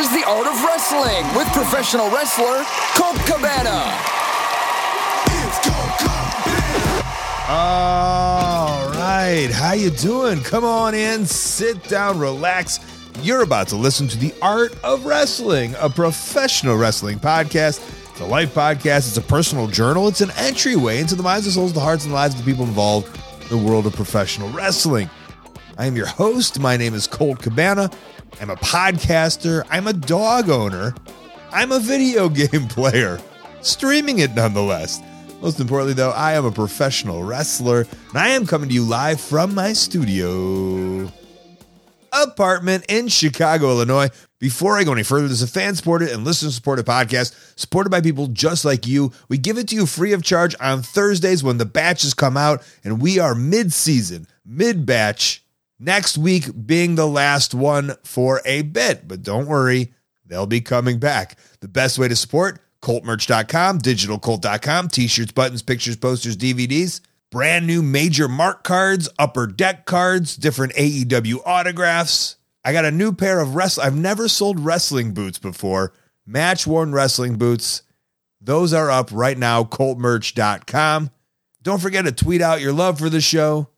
This is the art of wrestling with professional wrestler Colt Cabana. All right, how you doing? Come on in, sit down, relax. You're about to listen to the Art of Wrestling, a professional wrestling podcast. It's a life podcast. It's a personal journal. It's an entryway into the minds and souls, the hearts and lives of the people involved in the world of professional wrestling. I am your host. My name is Colt Cabana. I'm a podcaster. I'm a dog owner. I'm a video game player, streaming it nonetheless. Most importantly, though, I am a professional wrestler, and I am coming to you live from my studio apartment in Chicago, Illinois. Before I go any further, this is a fan supported and listener supported podcast supported by people just like you. We give it to you free of charge on Thursdays when the batches come out, and we are mid season, mid batch. Next week being the last one for a bit, but don't worry, they'll be coming back. The best way to support coltmerch.com, digitalcolt.com, t-shirts, buttons, pictures, posters, DVDs, brand new major mark cards, upper deck cards, different AEW autographs. I got a new pair of wrestling. I've never sold wrestling boots before. Match worn wrestling boots. Those are up right now, coltmerch.com. Don't forget to tweet out your love for the show.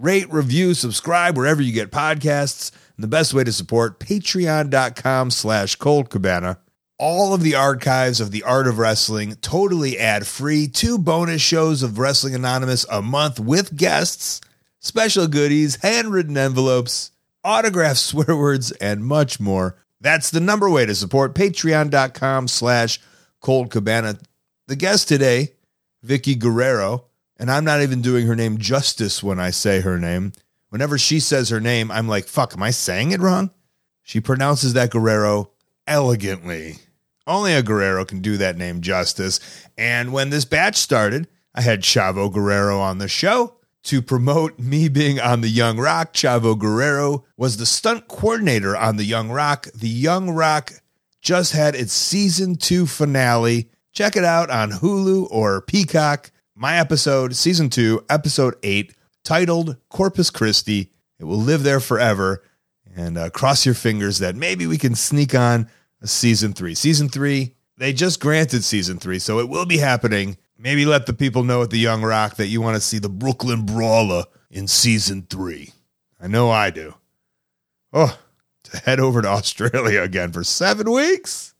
Rate, review, subscribe wherever you get podcasts. And the best way to support, patreon.com slash Colt Cabana. All of the archives of the art of wrestling totally ad free. Two bonus shows of Wrestling Anonymous a month with guests, special goodies, handwritten envelopes, autographed swear words, and much more. That's the number way to support patreon.com slash Colt Cabana. The guest today, Vicky Guerrero, and I'm not even doing her name justice when I say her name. Whenever she says her name, I'm like, fuck, am I saying it wrong? She pronounces that Guerrero elegantly. Only a Guerrero can do that name justice. And when this batch started, I had Chavo Guerrero on the show to promote me being on the Young Rock. Chavo Guerrero was the stunt coordinator on the Young Rock. The Young Rock just had its season two finale. Check it out on Hulu or Peacock. My episode, season two, episode eight, titled Corpus Christi. It will live there forever. And uh, cross your fingers that maybe we can sneak on a season three. Season three, they just granted season three, so it will be happening. Maybe let the people know at the Young Rock that you want to see the Brooklyn Brawler in season three. I know I do. Oh, to head over to Australia again for seven weeks.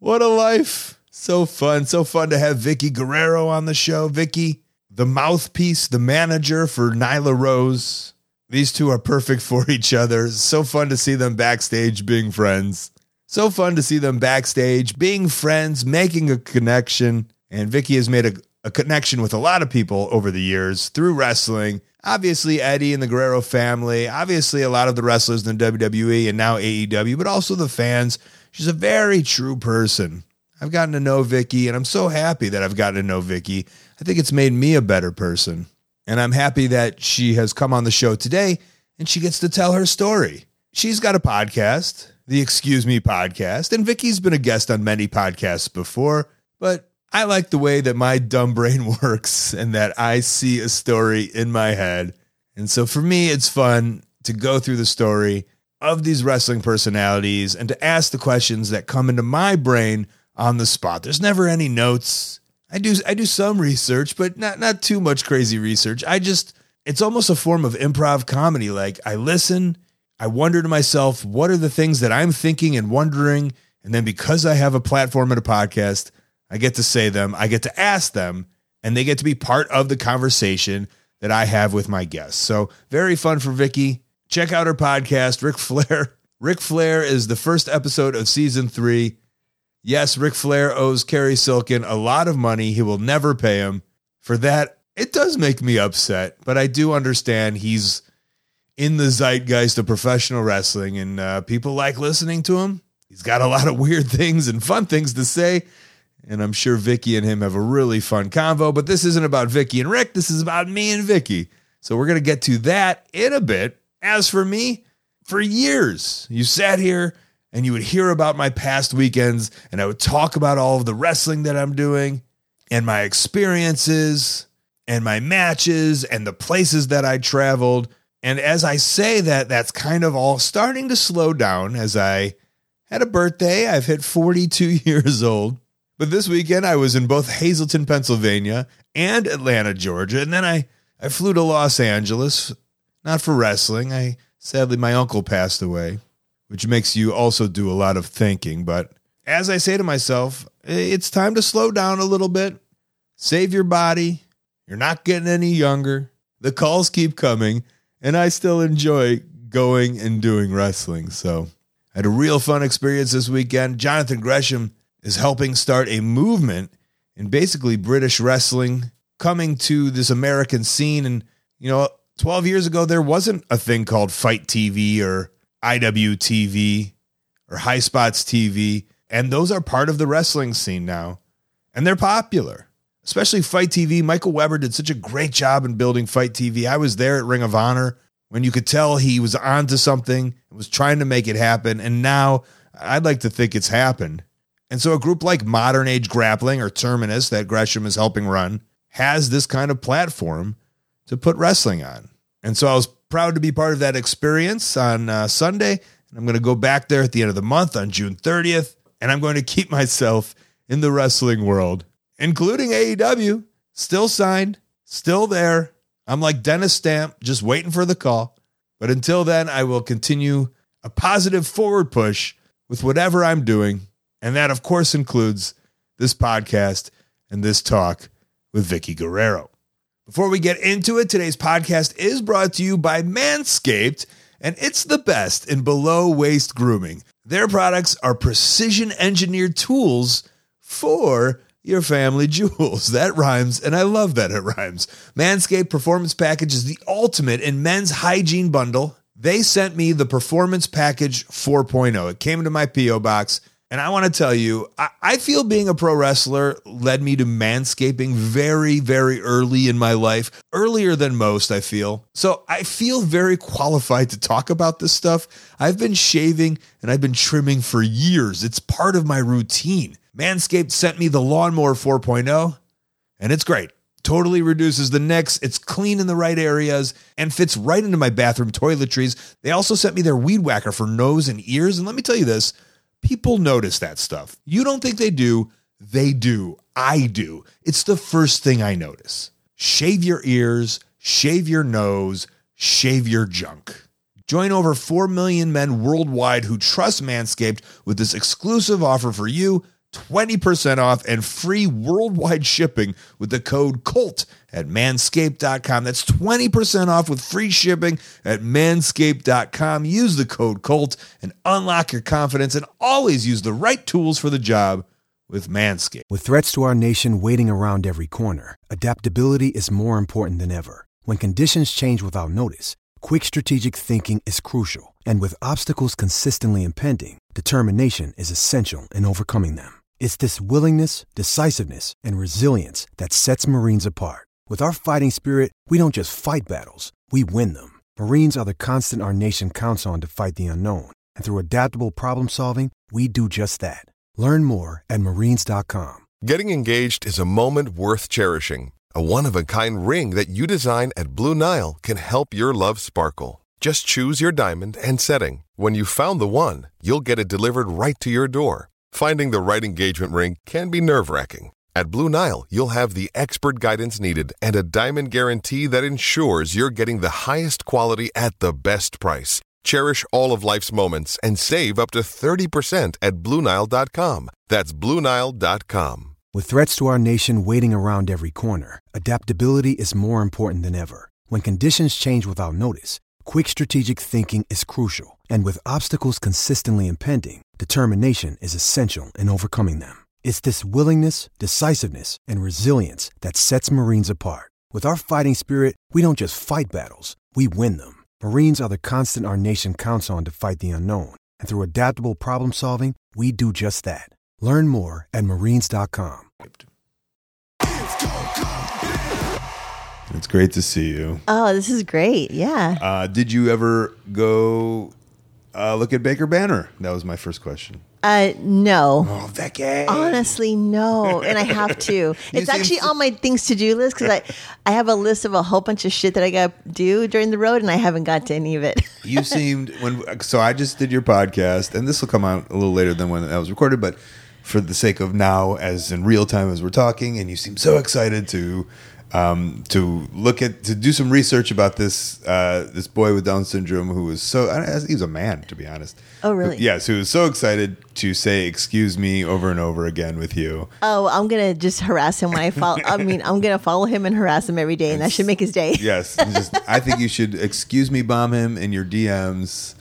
What a life. So fun. So fun to have Vicky Guerrero on the show. Vicky, the mouthpiece, the manager for Nyla Rose. These two are perfect for each other. So fun to see them backstage being friends. So fun to see them backstage being friends, making a connection. And Vicky has made a, a connection with a lot of people over the years through wrestling. Obviously, Eddie and the Guerrero family. Obviously, a lot of the wrestlers in the WWE and now AEW, but also the fans. She's a very true person. I've gotten to know Vicky, and I'm so happy that I've gotten to know Vicky. I think it's made me a better person. And I'm happy that she has come on the show today and she gets to tell her story. She's got a podcast, the Excuse Me podcast, and Vicky's been a guest on many podcasts before, but I like the way that my dumb brain works and that I see a story in my head. And so for me, it's fun to go through the story of these wrestling personalities and to ask the questions that come into my brain on the spot. There's never any notes. I do I do some research, but not not too much crazy research. I just it's almost a form of improv comedy. Like I listen, I wonder to myself, what are the things that I'm thinking and wondering, And then because I have a platform and a podcast, I get to say them, I get to ask them, and they get to be part of the conversation that I have with my guests. So very fun for Vicky. Check out her podcast, Ric Flair. Ric Flair is the first episode of season three. Yes, Ric Flair owes Kerry Silkin a lot of money. He will never pay him. For that, it does make me upset, but I do understand he's in the zeitgeist of professional wrestling and uh, people like listening to him. He's got a lot of weird things and fun things to say. And I'm sure Vicky and him have a really fun convo, but this isn't about Vicky and Ric. This is about me and Vicky. So we're going to get to that in a bit. As for me, for years, you sat here and you would hear about my past weekends, and I would talk about all of the wrestling that I'm doing and my experiences and my matches and the places that I traveled. And as I say that, that's kind of all starting to slow down as I had a birthday. I've hit 42 years old. But this weekend I was in both Hazleton, Pennsylvania and Atlanta, Georgia. And then I, I flew to Los Angeles, not for wrestling. I sadly my uncle passed away, which makes you also do a lot of thinking. But as I say to myself, it's time to slow down a little bit. Save your body. You're not getting any younger. The calls keep coming, and I still enjoy going and doing wrestling. So I had a real fun experience this weekend. Jonathan Gresham is helping start a movement in basically British wrestling coming to this American scene. And, you know, 12 years ago, there wasn't a thing called FITE TV or IWTV or Highspots TV. And those are part of the wrestling scene now. And they're popular, especially FITE TV. Michael Weber did such a great job in building FITE TV. I was there at Ring of Honor when you could tell he was onto something and was trying to make it happen. And now I'd like to think it's happened. And so a group like Modern Age Grappling or Terminus that Gresham is helping run has this kind of platform to put wrestling on. And so I was proud to be part of that experience on uh, Sunday. And I'm going to go back there at the end of the month on June 30th. And I'm going to keep myself in the wrestling world, including AEW, still signed, still there. I'm like Dennis Stamp, just waiting for the call. But until then, I will continue a positive forward push with whatever I'm doing and that, of course, includes this podcast and this talk with Vicky Guerrero. Before we get into it, today's podcast is brought to you by Manscaped, and it's the best in below waist grooming. Their products are precision engineered tools for your family jewels. That rhymes, and I love that it rhymes. Manscaped Performance Package is the ultimate in men's hygiene bundle. They sent me the Performance Package 4.0. It came into my P.O. box. And I want to tell you, I, I, feel being a pro wrestler led me to manscaping very, very early in my life, earlier than most, I feel. So I feel very qualified to talk about this stuff. I've been shaving and I've been trimming for years, it's part of my routine. Manscaped sent me the Lawnmower 4.0, and it's great. Totally reduces the nicks. It's clean in the right areas and fits right into my bathroom toiletries. They also sent me their weed whacker for nose and ears. And let me tell you this People notice that stuff. You don't think they do. They do. I do. It's the first thing I notice. Shave your ears, shave your nose, shave your junk. Join over 4 million men worldwide who trust Manscaped with this exclusive offer for you 20% off and free worldwide shipping with the code COLT at manscaped.com. That's 20% off with free shipping at manscaped.com. Use the code COLT and unlock your confidence and always use the right tools for the job with Manscaped. With threats to our nation waiting around every corner, adaptability is more important than ever. When conditions change without notice, quick strategic thinking is crucial. And with obstacles consistently impending, determination is essential in overcoming them. It's this willingness, decisiveness, and resilience that sets Marines apart. With our fighting spirit, we don't just fight battles, we win them. Marines are the constant our nation counts on to fight the unknown. And through adaptable problem solving, we do just that. Learn more at marines.com. Getting engaged is a moment worth cherishing. A one of a kind ring that you design at Blue Nile can help your love sparkle. Just choose your diamond and setting. When you've found the one, you'll get it delivered right to your door. Finding the right engagement ring can be nerve wracking. At Blue Nile, you'll have the expert guidance needed and a diamond guarantee that ensures you're getting the highest quality at the best price. Cherish all of life's moments and save up to 30% at BlueNile.com. That's BlueNile.com. With threats to our nation waiting around every corner, adaptability is more important than ever. When conditions change without notice, quick strategic thinking is crucial. And with obstacles consistently impending, determination is essential in overcoming them. It's this willingness, decisiveness, and resilience that sets Marines apart. With our fighting spirit, we don't just fight battles, we win them. Marines are the constant our nation counts on to fight the unknown. And through adaptable problem solving, we do just that. Learn more at marines.com. It's great to see you. Oh, this is great. Yeah. Uh, did you ever go uh, look at Baker Banner? That was my first question. Uh, no. Oh, Becky. Honestly, no, and I have to. It's actually on my things to do list because I, I have a list of a whole bunch of shit that I got to do during the road, and I haven't got to any of it. you seemed when so I just did your podcast, and this will come out a little later than when that was recorded, but for the sake of now, as in real time as we're talking, and you seem so excited to um, to look at to do some research about this uh, this boy with Down syndrome who was so I, he was a man to be honest. Oh, really? Who- yes, who was so excited to say "excuse me" over and over again with you. oh, I'm gonna just harass him when I follow. I mean, I'm gonna follow him and harass him every day, and that should make his day. Yes, just I think you should excuse me bomb him in your DMs,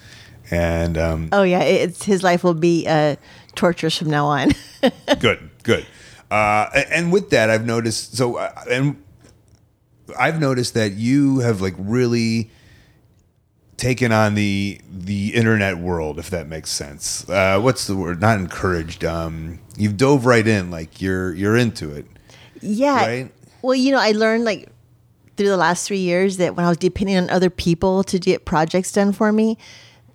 and um, Oh yeah, it's his life will be uh, torturous from now on. good, good. Uh, and with that, I've noticed. So, uh, and I've noticed that you have like really taken on the the internet world, if that makes sense. Uh, what's the word? Not encouraged. Um, you've dove right in, like you're you're into it. Yeah. Right? Well, you know, I learned like through the last three years that when I was depending on other people to get projects done for me,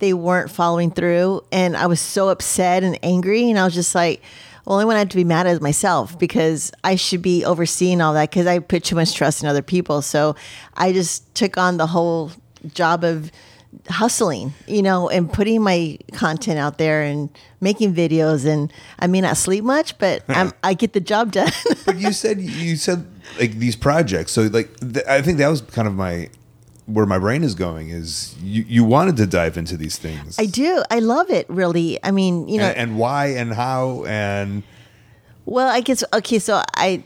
they weren't following through. And I was so upset and angry. And I was just like, only one I have to be mad at is myself because I should be overseeing all that because I put too much trust in other people. So I just took on the whole job of hustling, you know, and putting my content out there and making videos. And I may not sleep much, but uh-huh. I'm, I get the job done. But you said you said like these projects. So like th- I think that was kind of my where my brain is going is you you wanted to dive into these things. I do. I love it, really. I mean, you know, and, and why and how and well, I guess okay. So I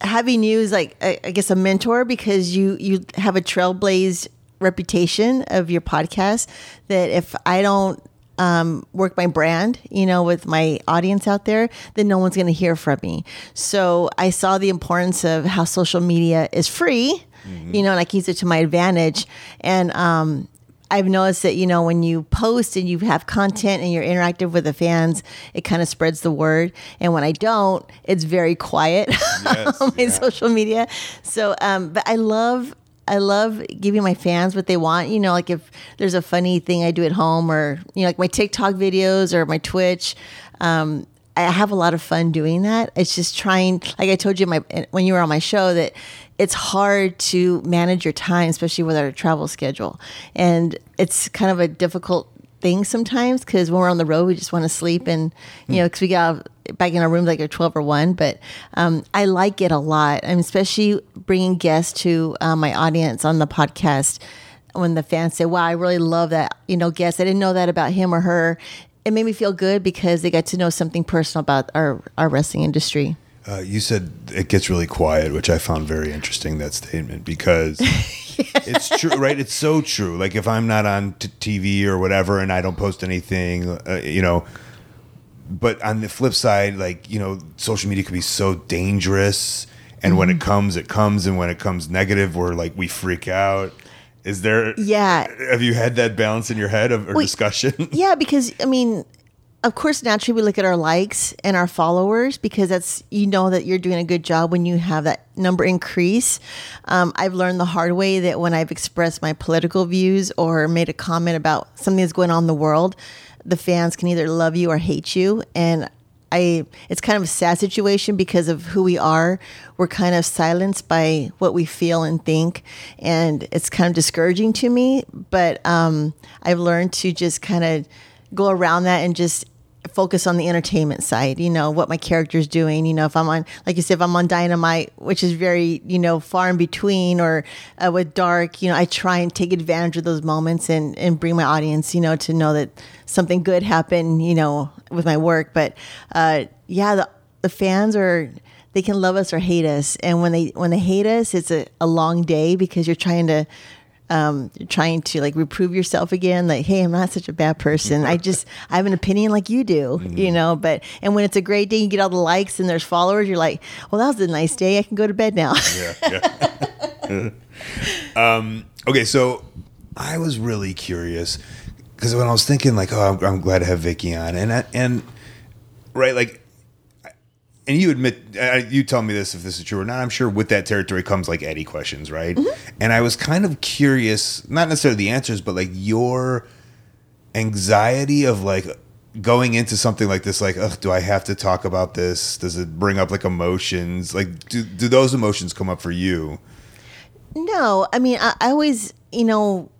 having you is like I, I guess a mentor because you you have a trailblazed reputation of your podcast. That if I don't um, work my brand, you know, with my audience out there, then no one's going to hear from me. So I saw the importance of how social media is free, you know, and I can use it to my advantage. And um, I've noticed that you know when you post and you have content and you're interactive with the fans, it kind of spreads the word. And when I don't, it's very quiet Yes, on my yeah. social media. So, um, but I love. I love giving my fans what they want. You know, like if there's a funny thing I do at home, or you know, like my TikTok videos or my Twitch. Um, I have a lot of fun doing that. It's just trying, like I told you my when you were on my show, that it's hard to manage your time, especially with our travel schedule, and it's kind of a difficult thing sometimes because when we're on the road, we just want to sleep and you know because we got back in our room like at twelve or one. But um, I like it a lot, I'm especially bringing guests to uh, my audience on the podcast when the fans say, "Wow, I really love that," you know, guest. I didn't know that about him or her. It made me feel good because they got to know something personal about our our wrestling industry. Uh, you said it gets really quiet, which I found very interesting that statement because it's true, right? It's so true. Like if I'm not on t- TV or whatever, and I don't post anything, uh, you know. But on the flip side, like you know, social media can be so dangerous, and when it comes, it comes, and when it comes negative, we're like we freak out. Is there? Yeah. Have you had that balance in your head of or Wait. discussion? Yeah, because I mean, of course, naturally we look at our likes and our followers because that's you know that you're doing a good job when you have that number increase. Um, I've learned the hard way that when I've expressed my political views or made a comment about something that's going on in the world, the fans can either love you or hate you, and I it's kind of a sad situation because of who we are. We're kind of silenced by what we feel and think, and it's kind of discouraging to me. But um, I've learned to just kind of go around that and just focus on the entertainment side, you know, what my character's doing. You know, if I'm on, like you said, if I'm on Dynamite, which is very, you know, far in between, or uh, with Dark, you know, I try and take advantage of those moments and, and bring my audience, you know, to know that something good happened, you know, with my work. But uh, yeah, the, the fans are, they can love us or hate us. And when they, when they hate us, it's a, a long day because you're trying to, um, trying to like reprove yourself again. Like, hey, I'm not such a bad person. I just I have an opinion like you do, you know. But and when it's a great day, you get all the likes and there's followers. You're like, well, that was a nice day. I can go to bed now. Yeah. Okay, so I was really curious because when I was thinking, like, oh, I'm, I'm glad to have Vicky on, and I, and right, like, and you admit, uh, you tell me this if this is true or not. I'm sure with that territory comes like Eddie questions, right? And I was kind of curious, not necessarily the answers, but like your anxiety of like going into something like this, like, ugh, do I have to talk about this? Does it bring up like emotions? Like, do do those emotions come up for you? No, I mean, I, I always, you know,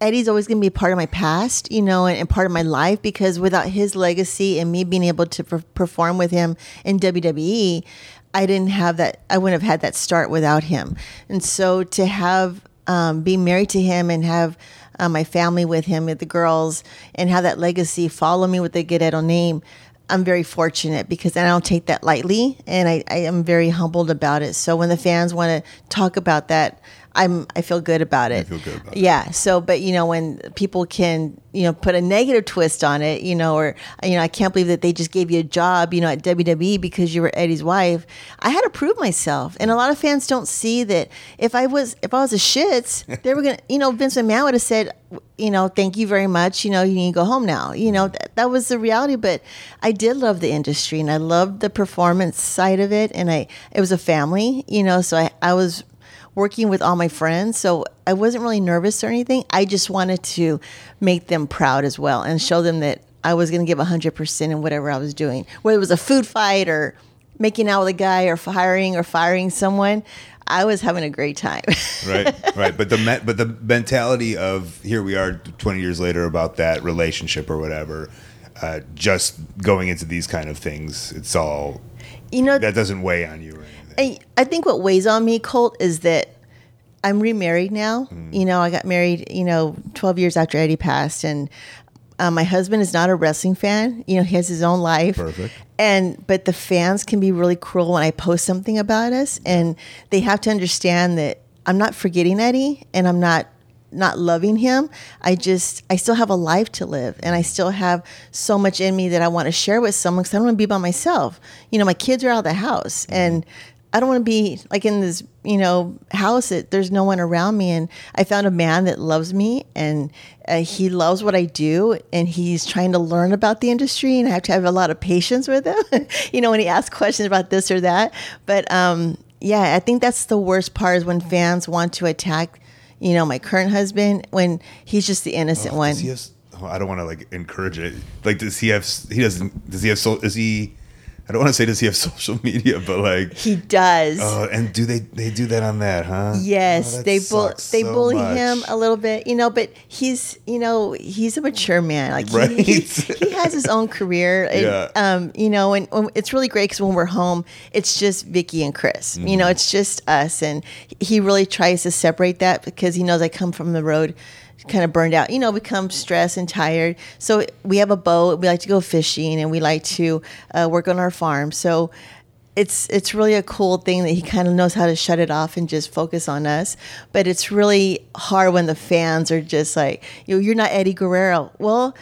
Eddie's always going to be part of my past, you know, and, and part of my life because without his legacy and me being able to per- perform with him in WWE, I didn't have that. I wouldn't have had that start without him. And so to have um, be married to him and have uh, my family with him, with the girls, and have that legacy follow me with the Guerrero name. I'm very fortunate because I don't take that lightly, and I, I am very humbled about it. So when the fans want to talk about that, I'm I feel good about it. feel good about it. Yeah. So, but you know, when people can you know put a negative twist on it, you know, or you know, I can't believe that they just gave you a job, you know, at WWE because you were Eddie's wife. I had to prove myself, and a lot of fans don't see that. If I was if I was a shits, they were gonna, you know, Vince McMahon would have said, you know, thank you very much. You know, you need to go home now. You know, that, that was the reality. But I did love the industry, and I loved the performance side of it, and I it was a family, you know, so I I was working with all my friends. So I wasn't really nervous or anything. I just wanted to make them proud as well and show them that I was going to give 100% in whatever I was doing. Whether it was a food fight or making out with a guy or hiring or firing someone, I was having a great time. right right but the me- but the mentality of here we are 20 years later about that relationship or whatever uh, just going into these kind of things it's all you know, that doesn't weigh on you I, I think what weighs on me, Colt, is that I'm remarried now. Hmm. You know, I got married, you know, 12 years after Eddie passed. And uh, my husband is not a wrestling fan. You know, he has his own life. Perfect. And, but the fans can be really cruel when I post something about us. And they have to understand that I'm not forgetting Eddie and I'm not not loving him. I just, I still have a life to live and I still have so much in me that I want to share with someone because I don't want to be by myself. You know, my kids are out of the house and I don't want to be like in this, you know, house that there's no one around me. And I found a man that loves me and uh, he loves what I do and he's trying to learn about the industry and I have to have a lot of patience with him, you know, when he asks questions about this or that. But um, yeah, I think that's the worst part is when fans want to attack, you know, my current husband when he's just the innocent one. he have oh, I don't want to like encourage it like does he have he doesn't does he have so is he I don't want to say does he have social media but like He does. oh and do they they do that on that huh Yes, Oh, that they bull- they so bully much. him a little bit, you know. But he's, you know, he's a mature man. Like he, he, Right. he has his own career. And, Yeah. Um, you know, and, when it's really great because when we're home, it's just Vicky and Chris. You know, Mm-hmm. it's just us, and he really tries to separate that because he knows I come from the road. Kind of burned out, you know, become stressed and tired. So we have a boat. We like to go fishing, and we like to uh, work on our farm. So it's it's really a cool thing that he kind of knows how to shut it off and just focus on us. But it's really hard when the fans are just like, you know, you're not Eddie Guerrero. Well,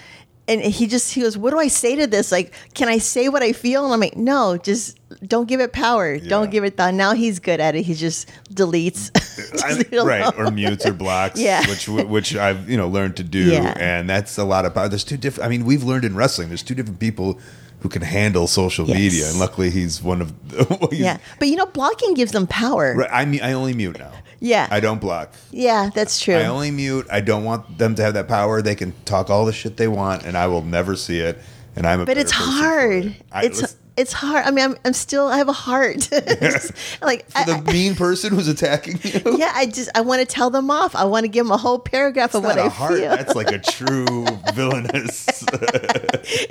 and he just he goes, what do I say to this? Like, can I say what I feel? And I'm like, no, just don't give it power. Don't give it thought. Now he's good at it. He just deletes. Just I- right or mutes or blocks Yeah. which which I've you know learned to do Yeah. and that's a lot of power there's two different I mean we've learned in wrestling there's two different people who can handle social Yes. media and luckily he's one of well, he's- yeah, but you know, blocking gives them power. right, I mean I only mute now Yeah. I don't block Yeah, that's true. I only mute I don't want them to have that power they can talk all the shit they want and I will never see it and I'm a. but it's hard. it. I- it's listen, it's hard. I mean, I'm, I'm still I have a heart. Just, like I, the mean person who's attacking you. Yeah, I just I want to tell them off. I want to give them a whole paragraph of what I heart. feel. That's like a true villainous.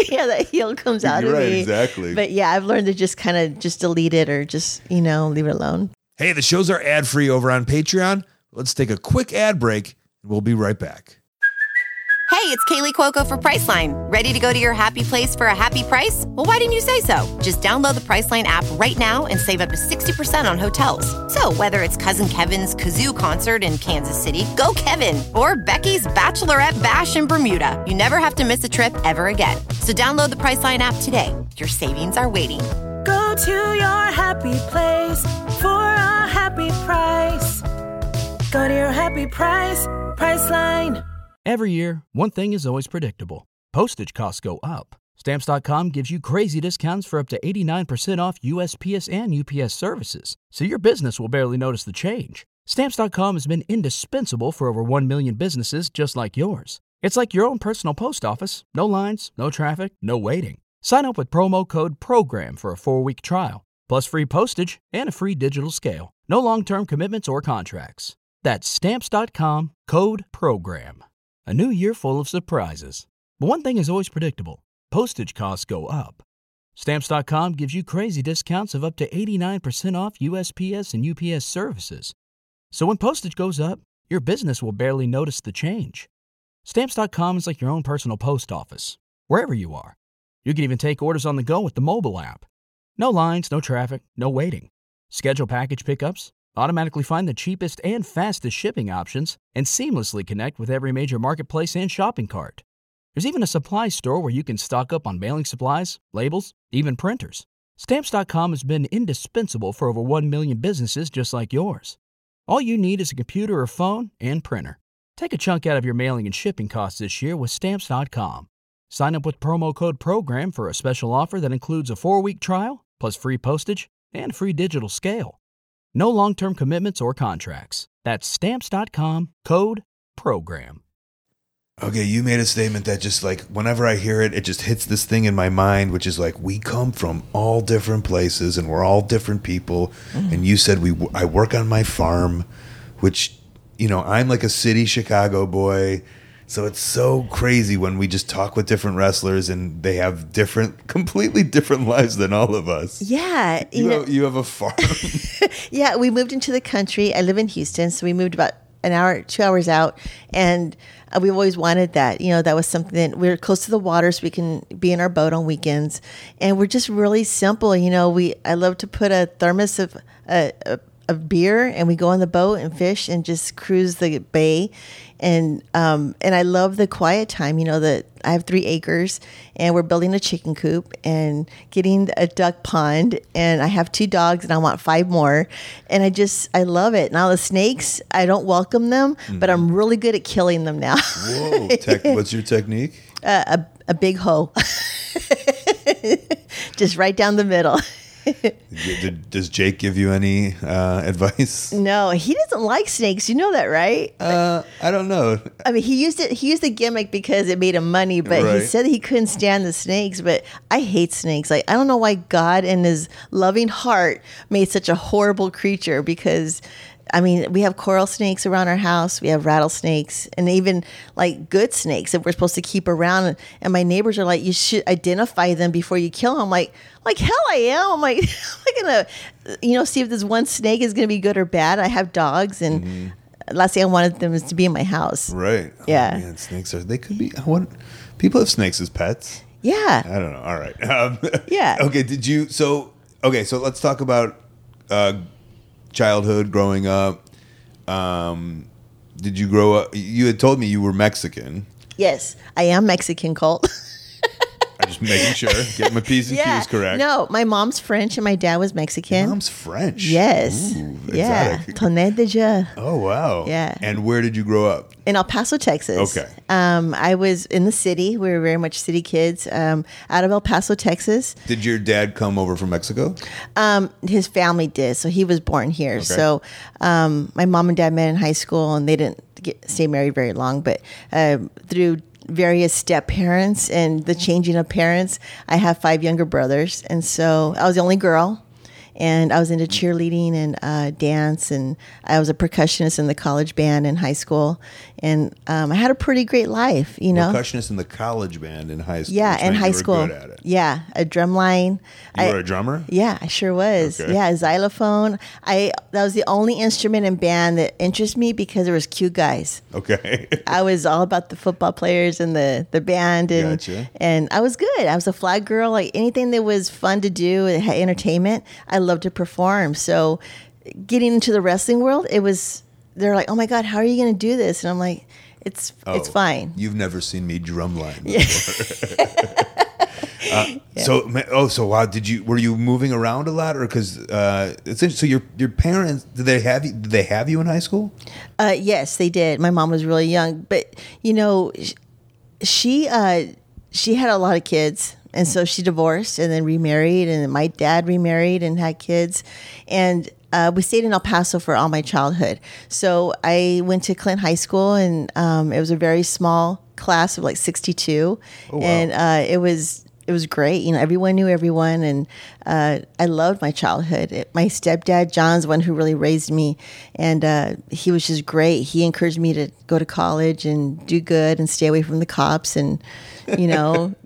yeah, that heel comes out You're of right, me. exactly. But yeah, I've learned to just kind of just delete it or just you know leave it alone. Hey, the shows are ad free over on Patreon. Let's take a quick ad break, and we'll be right back. Hey, it's Kaley Cuoco for Priceline. Ready to go to your happy place for a happy price? Well, why didn't you say so? Just download the Priceline app right now and save up to 60% on hotels. So, whether it's Cousin Kevin's Kazoo concert in Kansas City, go Kevin, or Becky's Bachelorette Bash in Bermuda, you never have to miss a trip ever again. So, download the Priceline app today. Your savings are waiting. Go to your happy place for a happy price. Go to your happy price, Priceline. Every year, one thing is always predictable postage costs go up. Stamps.com gives you crazy discounts for up to 89% off USPS and UPS services, so your business will barely notice the change. Stamps.com has been indispensable for over 1 million businesses just like yours. It's like your own personal post office no lines, no traffic, no waiting. Sign up with promo code PROGRAM for a four week trial, plus free postage and a free digital scale. No long term commitments or contracts. That's Stamps.com code PROGRAM. A new year full of surprises. But one thing is always predictable postage costs go up. Stamps.com gives you crazy discounts of up to 89% off USPS and UPS services. So when postage goes up, your business will barely notice the change. Stamps.com is like your own personal post office, wherever you are. You can even take orders on the go with the mobile app. No lines, no traffic, no waiting. Schedule package pickups, automatically find the cheapest and fastest shipping options, and seamlessly connect with every major marketplace and shopping cart. There's even a supply store where you can stock up on mailing supplies, labels, even printers. Stamps.com has been indispensable for over 1 million businesses just like yours. All you need is a computer or phone and printer. Take a chunk out of your mailing and shipping costs this year with Stamps.com. Sign up with promo code PROGRAM for a special offer that includes a four week trial, plus free postage and free digital scale. No long term commitments or contracts. That's Stamps.com code PROGRAM. Okay, you made a statement that just like whenever I hear it, it just hits this thing in my mind, which is like we come from all different places and we're all different people. Mm. And you said we I work on my farm, which you know I'm like a city Chicago boy, so it's so crazy when we just talk with different wrestlers and they have different, completely different lives than all of us. Yeah, You, you know, have, you have a farm. yeah. We moved into the country. I live in Houston, so we moved about an hour, two hours out, and uh, we've always wanted that. You know, that was something that we're close to the water, so we can be in our boat on weekends, and we're just really simple. You know, we I love to put a thermos of uh, uh, of beer, and we go on the boat and fish and just cruise the bay, and um and I love the quiet time. You know that I have three acres, and we're building a chicken coop and getting a duck pond, and I have two dogs, and I want five more, and I just I love it. Now the snakes, I don't welcome them, but I'm really good at killing them now. Whoa, tech, what's your technique? A a big hoe, just right down the middle. Did, does Jake give you any uh, advice? No, he doesn't like snakes. You know that, right? Uh, I don't know. I mean, he used it. He used the gimmick because it made him money, but Right. he said he couldn't stand the snakes. But I hate snakes. Like I don't know why God, in His loving heart, made such a horrible creature. Because I mean, we have coral snakes around our house. We have rattlesnakes, and even like good snakes that we're supposed to keep around. And, my neighbors are like, "You should identify them before you kill them." I'm like, like hell, I am. I'm like, I'm gonna, you know, see if this one snake is gonna be good or bad. I have dogs, and last thing I wanted them is to be in my house. Right. Oh, Yeah. man, snakes are. They could be. I What? People have snakes as pets. Yeah. I don't know. All right. Um, Yeah. Okay. Did you? So okay. So let's talk about uh, childhood, growing up. Um, did you grow up? You had told me you were Mexican. Yes, I am Mexican, Colt. I'm just making sure, get my p's and q's correct. No, my mom's French and my dad was Mexican. Mom's French. yes. Ooh, yeah. Tonnet de jeu Oh wow. Yeah. And where did you grow up? in El Paso, Texas. Okay. Um, I was in the city. We were very much city kids. Um, out of El Paso, Texas. Did your dad come over from Mexico? Um, his family did, so he was born here. So um, my mom and dad met in high school, and they didn't get, stay married very long. But uh, through various step parents and the changing of parents. I have five younger brothers, and so I was the only girl. And I was into cheerleading and uh, dance, and I was a percussionist in the college band in high school, and um, I had a pretty great life, you know. Percussionist in the college band in high school. Yeah, in high school. Good at it. Yeah, a drum line. You I- were a drummer. yeah, I sure was. Okay. Yeah, xylophone. I that was the only instrument in band that interested me because there was cute guys. Okay. I was all about the football players and the the band and Gotcha. and I was good. I was a flag girl. Like anything that was fun to do, entertainment. I loved to perform. So getting into the wrestling world, it was they're like, "Oh my god, how are you going to do this?" And I'm like, "It's it's Oh, fine." You've never seen me drumline before. uh, So, oh, so wow, did you were you moving around a lot, or because uh, it's so your your parents did they have you? Did they have you in high school? Uh, yes, they did. My mom was really young, but you know, she uh, she had a lot of kids, and so she divorced and then remarried, and my dad remarried and had kids, and uh, we stayed in El Paso for all my childhood. So I went to Clint High School, and um, it was a very small class of like sixty two, and uh, it was it was great. You know, everyone knew everyone, and uh, I loved my childhood. It, my stepdad, John's the one who really raised me, and uh, he was just great. He encouraged me to go to college and do good and stay away from the cops, and you know.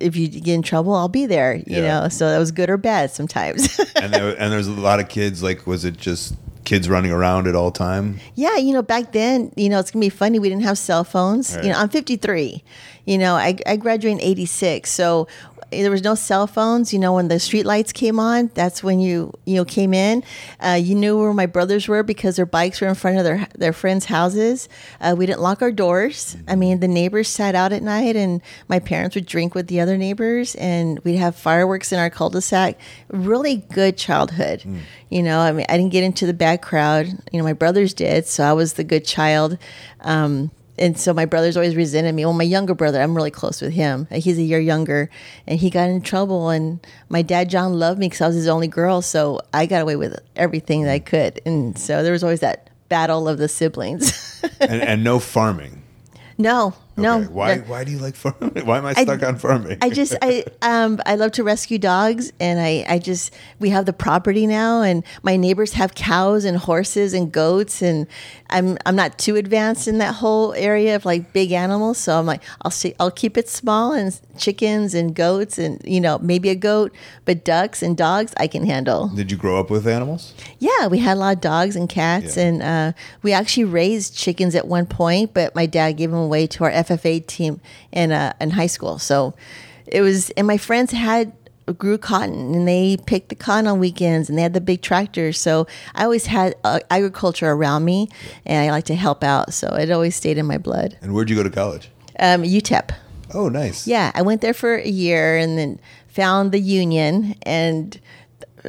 If you get in trouble, I'll be there. You Yeah. know, so that was good or bad sometimes. And there, and there's a lot of kids. Like, was it just kids running around at all time? Yeah, you know, back then, you know, it's gonna be funny. We didn't have cell phones. You know, I'm 53. You know, I, I graduated in 86, so there was no cell phones. You know, when the street lights came on, that's when you you know came in. Uh, you knew where my brothers were because their bikes were in front of their their friends' houses. Uh, we didn't lock our doors. I mean, the neighbors sat out at night, and my parents would drink with the other neighbors, and we'd have fireworks in our cul-de-sac. Really good childhood. You know, I mean, I didn't get into the bad crowd. You know, my brothers did, so I was the good child. Um, and so my brothers always resented me. Well, my younger brother, I'm really close with him. He's a year younger, and he got in trouble. And my dad, John, loved me because I was his only girl, so I got away with everything that I could. And so there was always that battle of the siblings. And, and no farming. no, no. Okay, Why? Why do you like farming? Why am I stuck on farming? I just I um I love to rescue dogs and I I just we have the property now and my neighbors have cows and horses and goats and I'm I'm not too advanced in that whole area of like big animals so I'm like I'll see I'll keep it small and chickens and goats and you know maybe a goat but ducks and dogs I can handle. Did you grow up with animals? Yeah, we had a lot of dogs and cats, Yeah. and uh, we actually raised chickens at one point. But my dad gave them away to our FFA team in uh, in high school. So it was, and my friends had grew cotton, and they picked the cotton on weekends, and they had the big tractors. So I always had uh, agriculture around me, and I like to help out. So it always stayed in my blood. And where'd you go to college? Um, UTEP. Oh, nice. Yeah, I went there for a year and then found the union and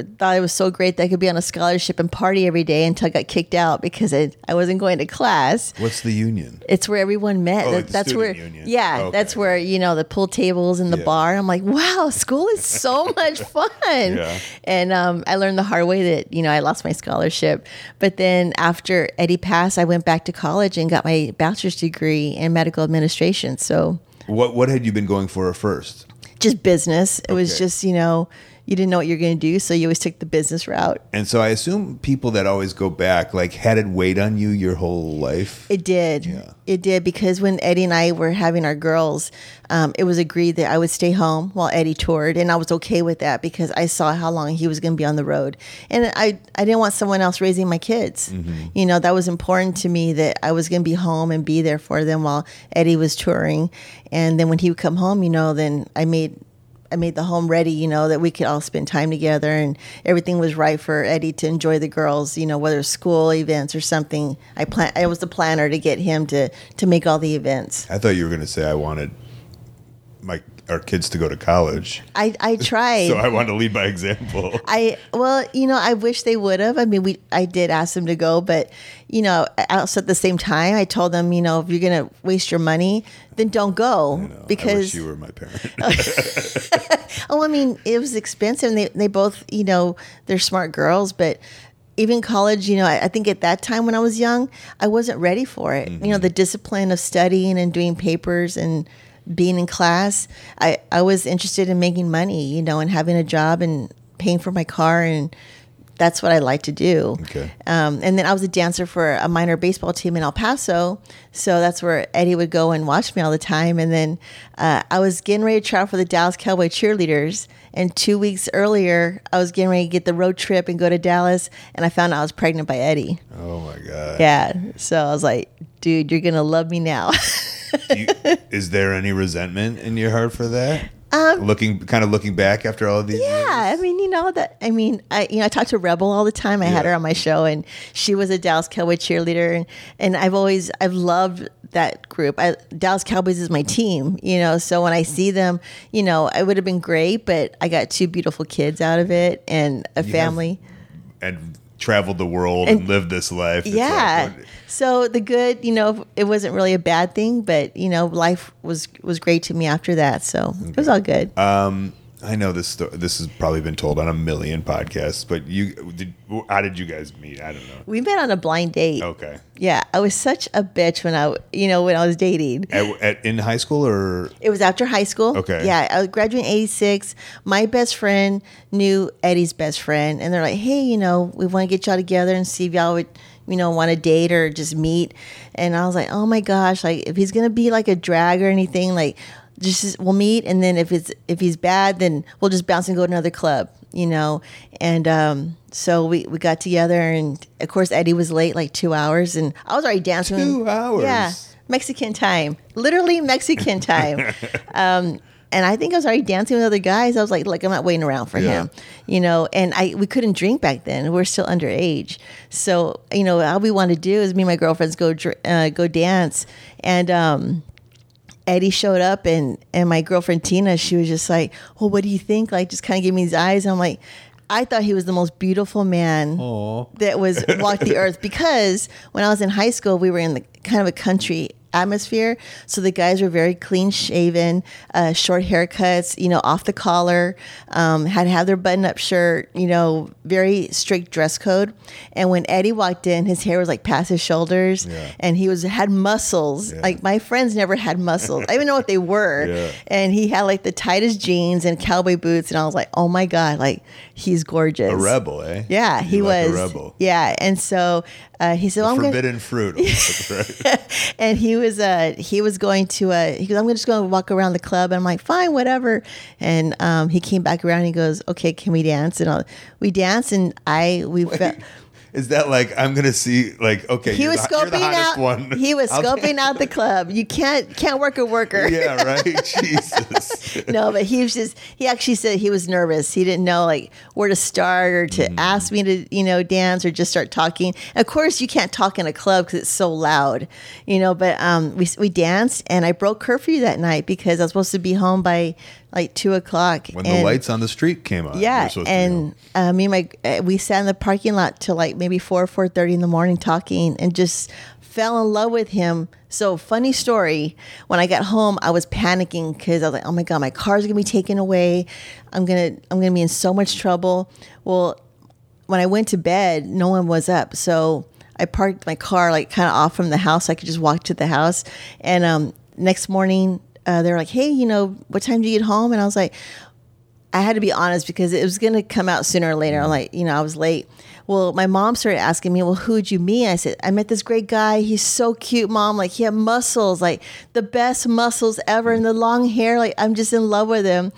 thought it was so great that I could be on a scholarship and party every day until I got kicked out because I, I wasn't going to class. What's the union? It's where everyone met. Oh, That- that's where, union. yeah, Okay. that's where you know the pool tables and the Yeah. bar. I'm like, wow, school is so much fun. Yeah. And um, I learned the hard way that you know I lost my scholarship. But then after Eddie passed, I went back to college and got my bachelor's degree in medical administration. So What What had you been going for first? just business. It was just, you know, you didn't know what you're going to do, so you always took the business route. And so I assume people that always go back, like, had it weighed on you your whole life. It did. Yeah. It did because when Eddie and I were having our girls, um, it was agreed that I would stay home while Eddie toured, and I was okay with that because I saw how long he was going to be on the road, and I I didn't want someone else raising my kids. You know that was important to me that I was going to be home and be there for them while Eddie was touring, and then when he would come home, you know, then I made I made the home ready, you know, that we could all spend time together and everything was right for Eddie to enjoy the girls, you know, whether school events or something. I plan I was the planner to get him to to make all the events. I thought you were going to say I wanted my our kids to go to college, I I tried. so I want to lead by example. I well, you know, I wish they would have. I mean, we I did ask them to go, but you know, also at the same time, I told them, you know, if you're gonna waste your money, then don't go I wish because you were my parent. Oh, I mean, it was expensive, and they they both, you know, they're smart girls, but even college, you know, I, I think at that time when I was young, I wasn't ready for it. You know, mm-hmm. the discipline of studying and doing papers and being in class. I, I was interested in making money, you know, and having a job and paying for my car and that's what I like to do. Okay. Um, and then I was a dancer for a minor baseball team in El Paso, so that's where Eddie would go and watch me all the time. And then uh, I was getting ready to try out for the Dallas Cowboy cheerleaders. And two weeks earlier, I was getting ready to get the road trip and go to Dallas, and I found out I was pregnant by Eddie. Oh my god. Yeah, so I was like, "Dude, you're gonna love me now." You- is there any resentment in your heart for that? Um, looking, kind of looking back after all of these. Yeah, I mean, you know that. I mean, I you know I talked to Rebel all the time. I had her on my show, and she was a Dallas Cowboy cheerleader, and and I've always I've loved that group. I, Dallas Cowboys is my team, you know. So when I see them, you know, it would have been great, but I got two beautiful kids out of it and a family. and traveled the world and, And- lived this life. Yeah. like, so the good, you know, it wasn't really a bad thing, but you know, life was was great to me after that. So it was all good. Um, I know this. Sto- this has probably been told on a million podcasts, but you, did, how did you guys meet? I don't know. we met on a blind date. Okay, Yeah, I was such a bitch when I, you know, when I was dating. at, at, in high school or It was after high school. Okay. Yeah, I was graduating 86. My best friend knew Eddie's best friend. And they're like, hey, you know, we want to get y'all together and see if y'all would, you know, want to date or just meet. And I was like, oh my gosh, like if he's going to be like a drag or anything, like just we'll meet. And then if it's, if he's bad, then we'll just bounce and go to another club, you know? And, um, so we, we got together and of course Eddie was late like two hours and I was already dancing. Two hours? Yeah. Mexican time, literally Mexican time. um, and I think I was already dancing with other guys. I was like, like I'm not waiting around for Yeah. him, you know. And I we couldn't drink back then. We are still underage, so you know all we wanted to do is me and my girlfriends go uh, go dance. And um, Eddie showed up, and and my girlfriend Tina, she was just like, "Well, what do you think?" Like, just kind of gave me these eyes. And I'm like. I thought he was the most beautiful man that was walked the earth because when I was in high school, we were in the kind of a country atmosphere. So the guys were very clean shaven, uh, short haircuts, you know, off the collar, um, had to have their button up shirt, you know, very strict dress code. And when Eddie walked in, his hair was like past his shoulders and he was had muscles. Like my friends never had muscles. I didn't even know what they were. Yeah. And he had like the tightest jeans and cowboy boots. And I was like, oh my God, like he's gorgeous. a rebel, eh? Yeah, he like was. a rebel. Yeah, and so uh, he said, well, "I'm gonna," Forbidden fruit. and he was uh, he was going to uh, he goes, "I'm just going to walk around the club." And I'm like, "Fine, whatever." And um, he came back around. and He goes, "Okay, can we dance?" And uh, we danced, and I we felt. Is that like I'm gonna see like okay? He was the, scoping out. One. He was scoping out the club. You can't can't work a worker. Yeah, right. Jesus. no, but he was just he actually said he was nervous. He didn't know like where to start or to ask me to, you know, dance or just start talking. Of course, you can't talk in a club cuz it's so loud. You know, but um we we danced and I broke curfew that night because I was supposed to be home by like 2 o'clock. When the lights on the street came on. yeah, were supposed to be home. and uh, me and my uh, we sat in the parking lot till like maybe four four thirty in the morning talking, and just fell in love with him. So funny story. When I got home, I was panicking because I was like, "Oh my god, my car's gonna be taken away. I'm gonna I'm gonna be in so much trouble." Well, when I went to bed, no one was up, so I parked my car like kind of off from the house. So I could just walk to the house, and um, next morning. Uh, they were like, "Hey, you know, what time do you get home?" And I was like, I had to be honest because it was going to come out sooner or later. I'm like, you know, I was late. Well, my mom started asking me, well, who'd you meet? I said, I met this great guy. He's so cute, mom. Like, he had muscles, like the best muscles ever, and the long hair. Like, I'm just in love with him.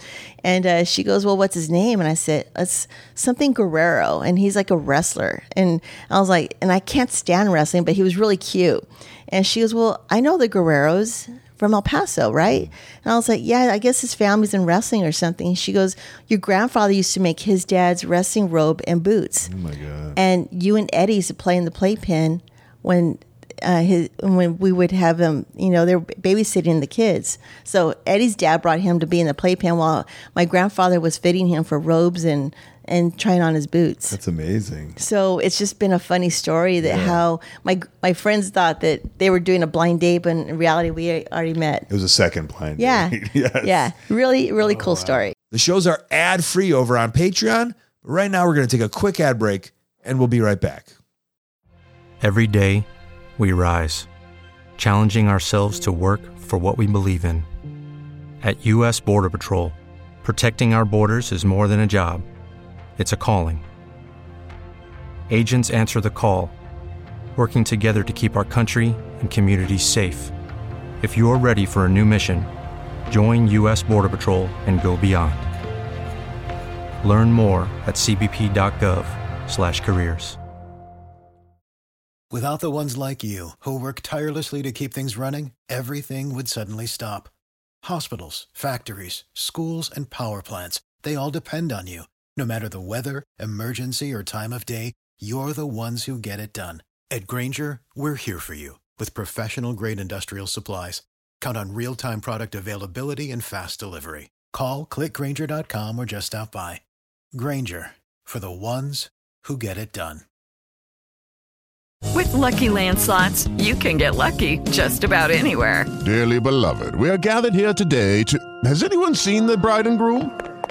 And uh, she goes, well, what's his name? And I said, it's something Guerrero. And he's like a wrestler. And I was like, and I can't stand wrestling, but he was really cute. And she goes, well, I know the Guerreros from El Paso, right? And I was like, yeah, I guess his family's in wrestling or something. She goes, your grandfather used to make his dad's wrestling robe and boots. Oh my god! And you and Eddie used to play in the playpen when uh, his when we would have him. You know, they're babysitting the kids. So Eddie's dad brought him to be in the playpen while my grandfather was fitting him for robes and and trying on his boots. That's amazing. So it's just been a funny story that how my my friends thought that they were doing a blind date, but in reality we already met. It was a second blind. Yeah, date. yes. yeah, really, really cool oh, story. The shows are ad free over on Patreon. But right now, we're going to take a quick ad break. and we'll be right back. Every day, we rise, challenging ourselves to work for what we believe in. At U.S. Border Patrol, protecting our borders is more than a job, it's a calling. Agents answer the call, working together to keep our country and communities safe. If you're ready for a new mission, join U.S. Border Patrol and go beyond. Learn more at cbp.gov/careers. Without the ones like you who work tirelessly to keep things running, everything would suddenly stop. Hospitals, factories, schools, and power plants—they all depend on you. No matter the weather, emergency, or time of day, you're the ones who get it done. At Grainger, we're here for you with professional grade industrial supplies. Count on real time product availability and fast delivery. Call clickgrainger.com or just stop by. Grainger for the ones who get it done. With Lucky Land slots, you can get lucky just about anywhere. Dearly beloved, we are gathered here today to. Has anyone seen the bride and groom?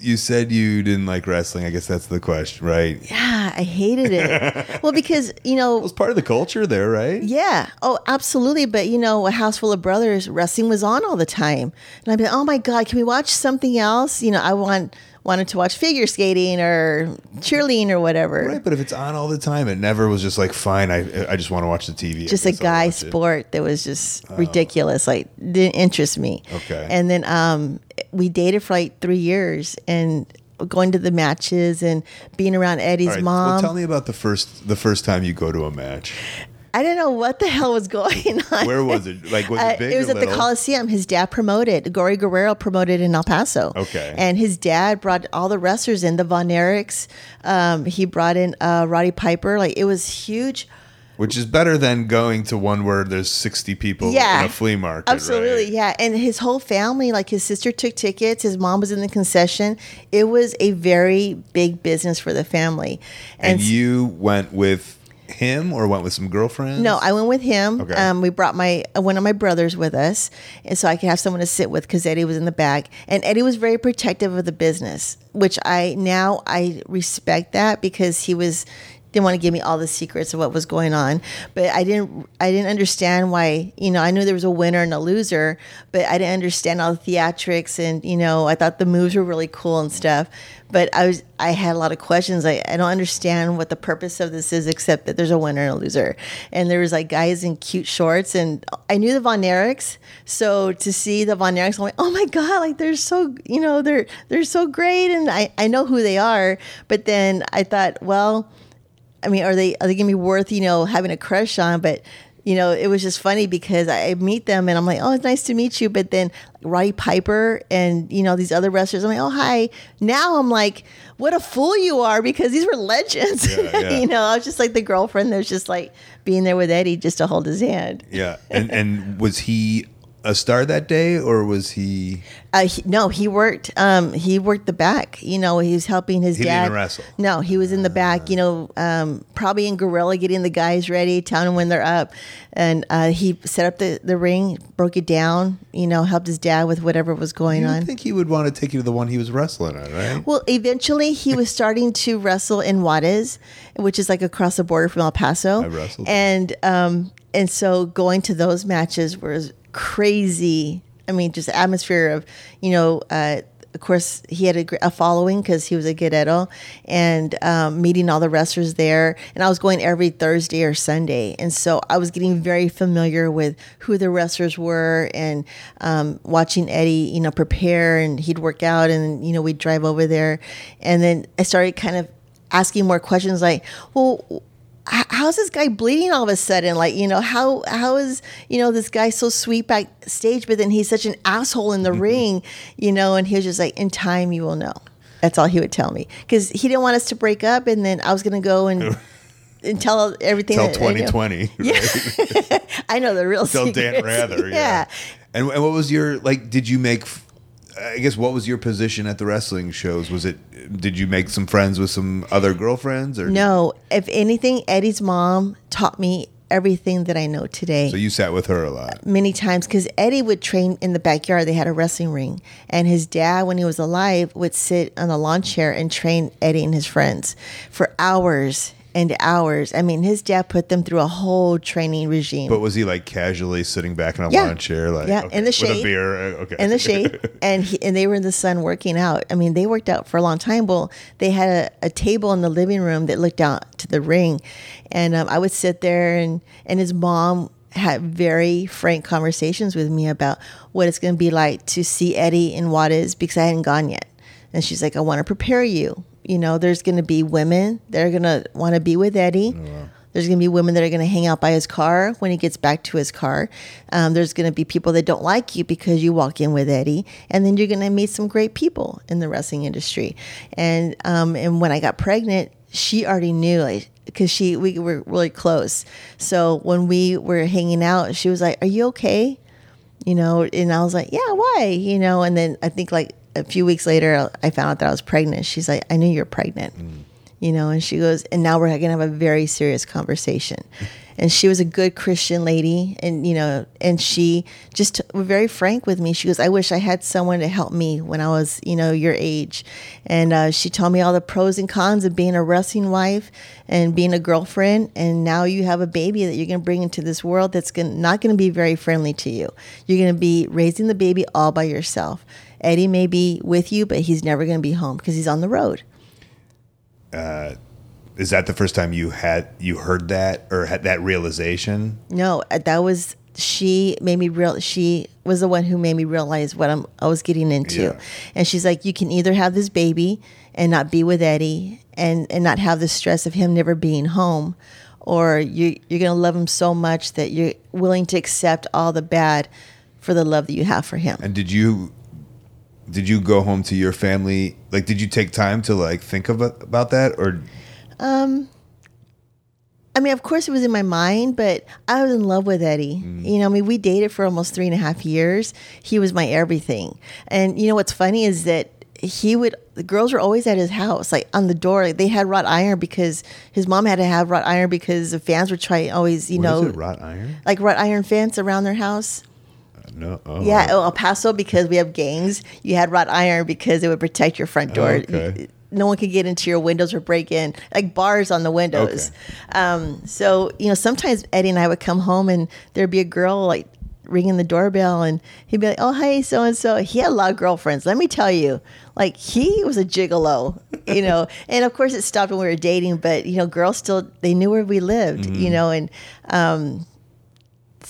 You said you didn't like wrestling. I guess that's the question, right? Yeah, I hated it. well, because you know, It was part of the culture there, right? Yeah. Oh, absolutely. But you know, a house full of brothers, wrestling was on all the time, and I'd be, like, oh my god, can we watch something else? You know, I want wanted to watch figure skating or cheerleading or whatever. Right, but if it's on all the time, it never was just like fine. I I just want to watch the TV. Just a guy watch it. sport that was just ridiculous. Like didn't interest me. Okay. And then um, we dated for like three years and going to the matches and being around Eddie's right, mom. Well, tell me about the first the first time you go to a match. I didn't know what the hell was going on. Where was it? Like was Uh, it big? it was at the? Coliseum. His dad promoted. Gory Guerrero promoted in El Paso. Okay. And his dad brought all the wrestlers in. The Von Erichs. Um, he brought in uh, Roddy Piper. Like it was huge. Which is better than going to one where there's 60 people Yeah. in a flea market. Absolutely, right? yeah. And his whole family, like his sister took tickets, his mom was in the concession. It was a very big business for the family. And, s- you went with him or went with some girlfriends? No, I went with him. Okay. Um, we brought my uh, one of my brothers with us, and so I could have someone to sit with because Eddie was in the back, and Eddie was very protective of the business, which I now I respect that because he was didn't want to give me all the secrets of what was going on, but I didn't I didn't understand why you know I knew there was a winner and a loser, but I didn't understand all the theatrics and you know I thought the moves were really cool and stuff, but I was I had a lot of questions. I, I don't understand what the purpose of this is except that there's a winner and a loser. And there was like guys in cute shorts and I knew the Von Erichs. So to see the Von Erichs, I'm like, oh my God, like they're so you know, they're they're so great and I, I know who they are. But then I thought, well, I mean, are they are they gonna be worth, you know, having a crush on? But you know, it was just funny because I meet them and I'm like, oh, it's nice to meet you. But then Roddy Piper and, you know, these other wrestlers, I'm like, oh, hi. Now I'm like, what a fool you are because these were legends. Yeah, yeah. you know, I was just like the girlfriend that was just like being there with Eddie just to hold his hand. Yeah. And and was he a star that day or was he Uh, he, no, he worked. Um, he worked the back. You know, he was helping his He didn't dad. wrestle? No, he was in the back. You know, um, probably in gorilla, getting the guys ready, telling them when they're up, and uh, he set up the the ring, broke it down. You know, helped his dad with whatever was going on. would think he would want to take you to the one he was wrestling at, right? Well, eventually he was starting to wrestle in Juarez, which is like across the border from El Paso. I wrestled. and um, and so going to those matches was crazy. I mean, just atmosphere of you know. Uh, of course, he had a, a following because he was a good Guerrero, and um, meeting all the wrestlers there. And I was going every Thursday or Sunday, and so I was getting very familiar with who the wrestlers were, and um, watching Eddie, you know, prepare, and he'd work out, and you know, we'd drive over there, and then I started kind of asking more questions, like, well how's this guy bleeding all of a sudden? Like, you know, how how is you know this guy so sweet backstage, but then he's such an asshole in the mm-hmm. ring, you know? And he was just like, in time, you will know. That's all he would tell me because he didn't want us to break up, and then I was gonna go and and tell everything. I knew. 2020. Yeah, I know the real Till Dan. Rather, yeah. yeah. And, and what was your like? Did you make? I guess what was your position at the wrestling shows? Was it? Did you make some friends with some other girlfriends or No, if anything, Eddie's mom taught me everything that I know today. So you sat with her a lot. many times because Eddie would train in the backyard. They had a wrestling ring, and his dad, when he was alive, would sit on a lawn chair and train Eddie and his friends for hours and hours. I mean, his dad put them through a whole training regime. But was he like casually sitting back in a Yeah. lawn chair, like Yeah, okay, in the shade, with a beer? uh, Okay, in the shade, and he, and they were in the sun working out. I mean, they worked out for a long time. Well, they had a, a table in the living room that looked out to the ring, and um, I would sit there, and and his mom had very frank conversations with me about what it's going to be like to see Eddie in Juarez because I hadn't gone yet, and she's like, I want to prepare you. You know, there's going to be women that are going to want to be with Eddie. There's going to be women that are going to hang out by his car when he gets back to his car. Um, there's going to be people that don't like you because you walk in with Eddie, and then you're going to meet some great people in the wrestling industry. And um, and when I got pregnant, she already knew, like, because she we were really close. So when we were hanging out, she was like, "Are you okay?" You know, and I was like, "Yeah, why?" You know, and then I think like a few weeks later, I found out that I was pregnant. She's like, "I knew you were pregnant." you know and she goes and now we're gonna have a very serious conversation. And she was a good christian lady and you know and she just was very frank with me. She goes i wish i had someone to help me when i was you know your age. And uh, she told me all the pros and cons of being a wrestling wife and being a girlfriend and now you have a baby that you're going to bring into this world that's gonna, not going to be very friendly to you. You're going to be raising the baby all by yourself eddie may be with you but he's never going to be home because he's on the road uh, is that the first time you had you heard that or had that realization? No, uh, that was she made me real. She was the one who made me realize what I'm I was getting into. Yeah. And she's like, you can either have this baby and not be with Eddie and and not have the stress of him never being home, or you you're gonna love him so much that you're willing to accept all the bad for the love that you have for him. And did you did you go home to your family? Like, did you take time to like think about about that, or Um, I mean, of course, it was in my mind, but I was in love with Eddie. You know, I mean, we dated for almost three and a half years. He was my everything. And you know what's funny is that he would the girls were always at his house, like on the door. Like, they had wrought iron because his mom had to have wrought iron because the fans were trying always, you what know, it, wrought iron? like wrought iron fence around their house. No. Oh, Yeah, oh, El Paso because we have gangs. You had wrought iron because it would protect your front door. Okay. No one could get into your windows or break in, like bars on the windows. Um, so you know, sometimes Eddie and I would come home and there'd be a girl like ringing the doorbell, and he'd be like, "Oh, hey, so and so." He had a lot of girlfriends. Let me tell you, like he was a gigolo, you know. and of course, it stopped when we were dating, but you know, girls still they knew where we lived, you know, and. Um,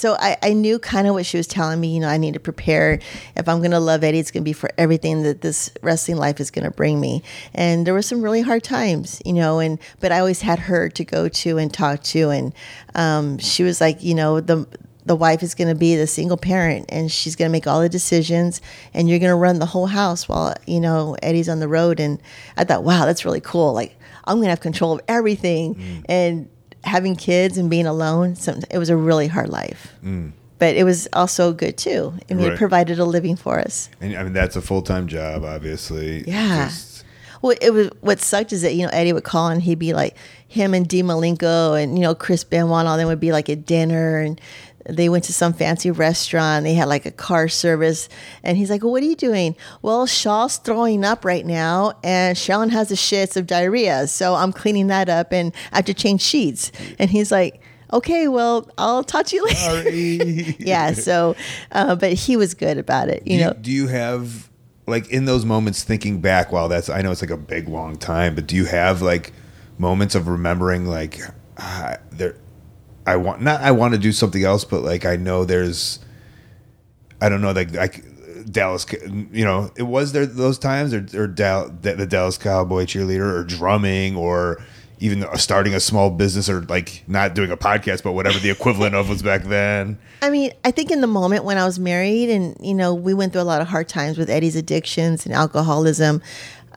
so I, I knew kind of what she was telling me. You know, I need to prepare. If I'm going to love Eddie, it's going to be for everything that this wrestling life is going to bring me. And there were some really hard times, you know, and but I always had her to go to and talk to, and um, she was like, you know, the the wife is going to be the single parent, and she's going to make all the decisions, and you're going to run the whole house while you know Eddie's on the road. And I thought, wow, that's really cool. Like I'm going to have control of everything, and having kids and being alone, some, it was a really hard life. Mm. But it was also good too. I mean, Right. it provided a living for us. And I mean, that's a full time job, obviously. Yeah. Just- Well, it was what sucked is that you know Eddie would call and he'd be like him and Dean Malenko and you know Chris Benoit and all them would be like at dinner and they went to some fancy restaurant. They had like a car service, and he's like, well, "What are you doing?" Well, Shaul's throwing up right now, and Sharon has the shits of diarrhea, so I'm cleaning that up, and I have to change sheets. And he's like. Okay, well, I'll talk to you later. yeah, so, uh, but he was good about it, you do know. do you have like in those moments thinking back? While that's I know it's like a big long time, but do you have like moments of remembering like ah, there? I want not I want to do something else, but like I know there's I don't know like like Dallas, you know, it was there those times or or Dal, the, the Dallas Cowboy cheerleader or drumming or even starting a small business or like not doing a podcast, but whatever the equivalent of was back then. I mean, I think in the moment when I was married, and you know, we went through a lot of hard times with Eddie's addictions and alcoholism.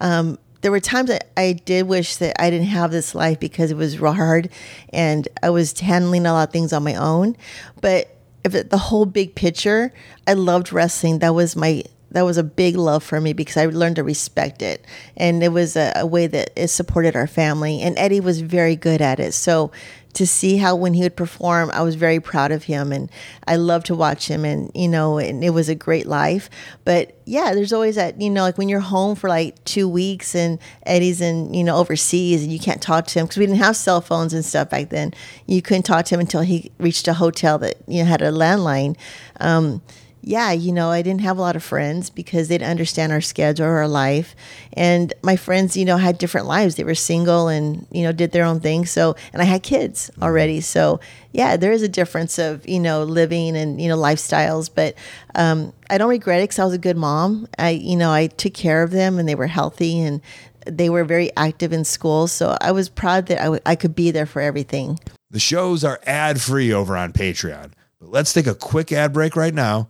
Um, there were times that I did wish that I didn't have this life because it was hard, and I was handling a lot of things on my own. But if the whole big picture, I loved wrestling. That was my that was a big love for me because I learned to respect it, and it was a, a way that it supported our family. And Eddie was very good at it, so to see how when he would perform, I was very proud of him and I loved to watch him and you know, and it was a great life. But yeah, there's always that, you know, like when you're home for like two weeks and Eddie's in, you know, overseas and you can't talk to him because we didn't have cell phones and stuff back then. You couldn't talk to him until he reached a hotel that, you know, had a landline. Um, yeah, you know, I didn't have a lot of friends because they didn't understand our schedule or our life. And my friends, you know, had different lives. They were single and, you know, did their own thing. So, and I had kids already. So, yeah, there is a difference of, you know, living and, you know, lifestyles. But um, I don't regret it because I was a good mom. I, you know, I took care of them and they were healthy and they were very active in school. So I was proud that I, w- I could be there for everything. The shows are ad free over on Patreon. But let's take a quick ad break right now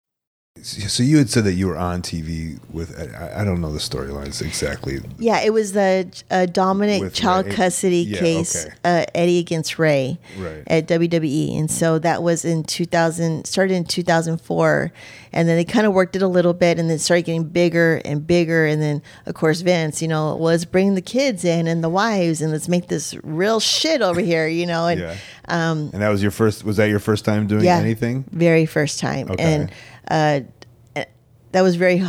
So you had said that you were on TV with I, I don't know the storylines exactly. Yeah, it was the uh, Dominik With child Rey? custody Yeah, case, okay. uh, Eddie against Rey Right. at WWE, and so that was in 2000. Started in 2004, and then they kind of worked it a little bit, and then started getting bigger and bigger, and then of course Vince, you know, was bring the kids in and the wives, and let's make this real shit over here, you know, and Yeah. um, And that was your first. Was that your first time doing yeah, anything? Very first time, Okay. and uh, that was very.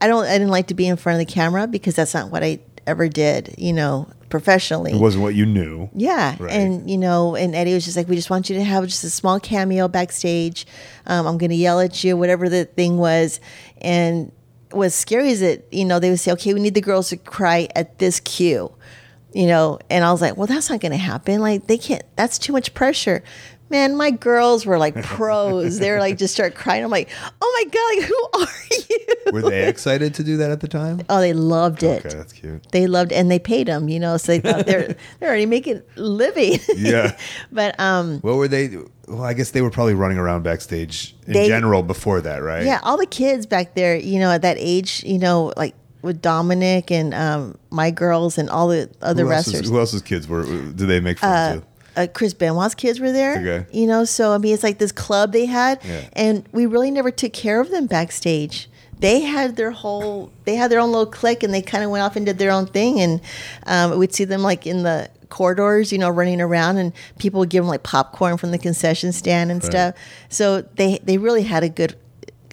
I don't. I didn't like to be in front of the camera because that's not what I ever did. You know, professionally. It wasn't what you knew. Yeah, Right. and you know, and Eddie was just like, "We just want you to have just a small cameo backstage. Um, I'm going to yell at you, whatever the thing was." And what's scary is that you know they would say, "Okay, we need the girls to cry at this cue," you know, and I was like, "Well, that's not going to happen. Like they can't. That's too much pressure." Man, my girls were like pros. they were like just start crying. I'm like, "Oh my god, like who are you?" Were they excited to do that at the time? Oh, they loved it. Okay, that's cute. They loved, and they paid them, you know, so they thought they're they're already making living. Yeah. but um, What were they? Well, I guess they were probably running around backstage in They- general before that, right? yeah, all the kids back there, you know, at that age, you know, like with Dominik and um, my girls and all the other who wrestlers. Else's, who else's kids were? Did they make fun uh, of? Uh, Chris Benoit's kids were there. Okay. You know, so I mean, it's like this club they had, Yeah. and we really never took care of them backstage. They had their whole, they had their own little clique, and they kind of went off and did their own thing. And um, we'd see them like in the corridors, you know, running around, and people would give them like popcorn from the concession stand and Right. stuff. So they they really had a good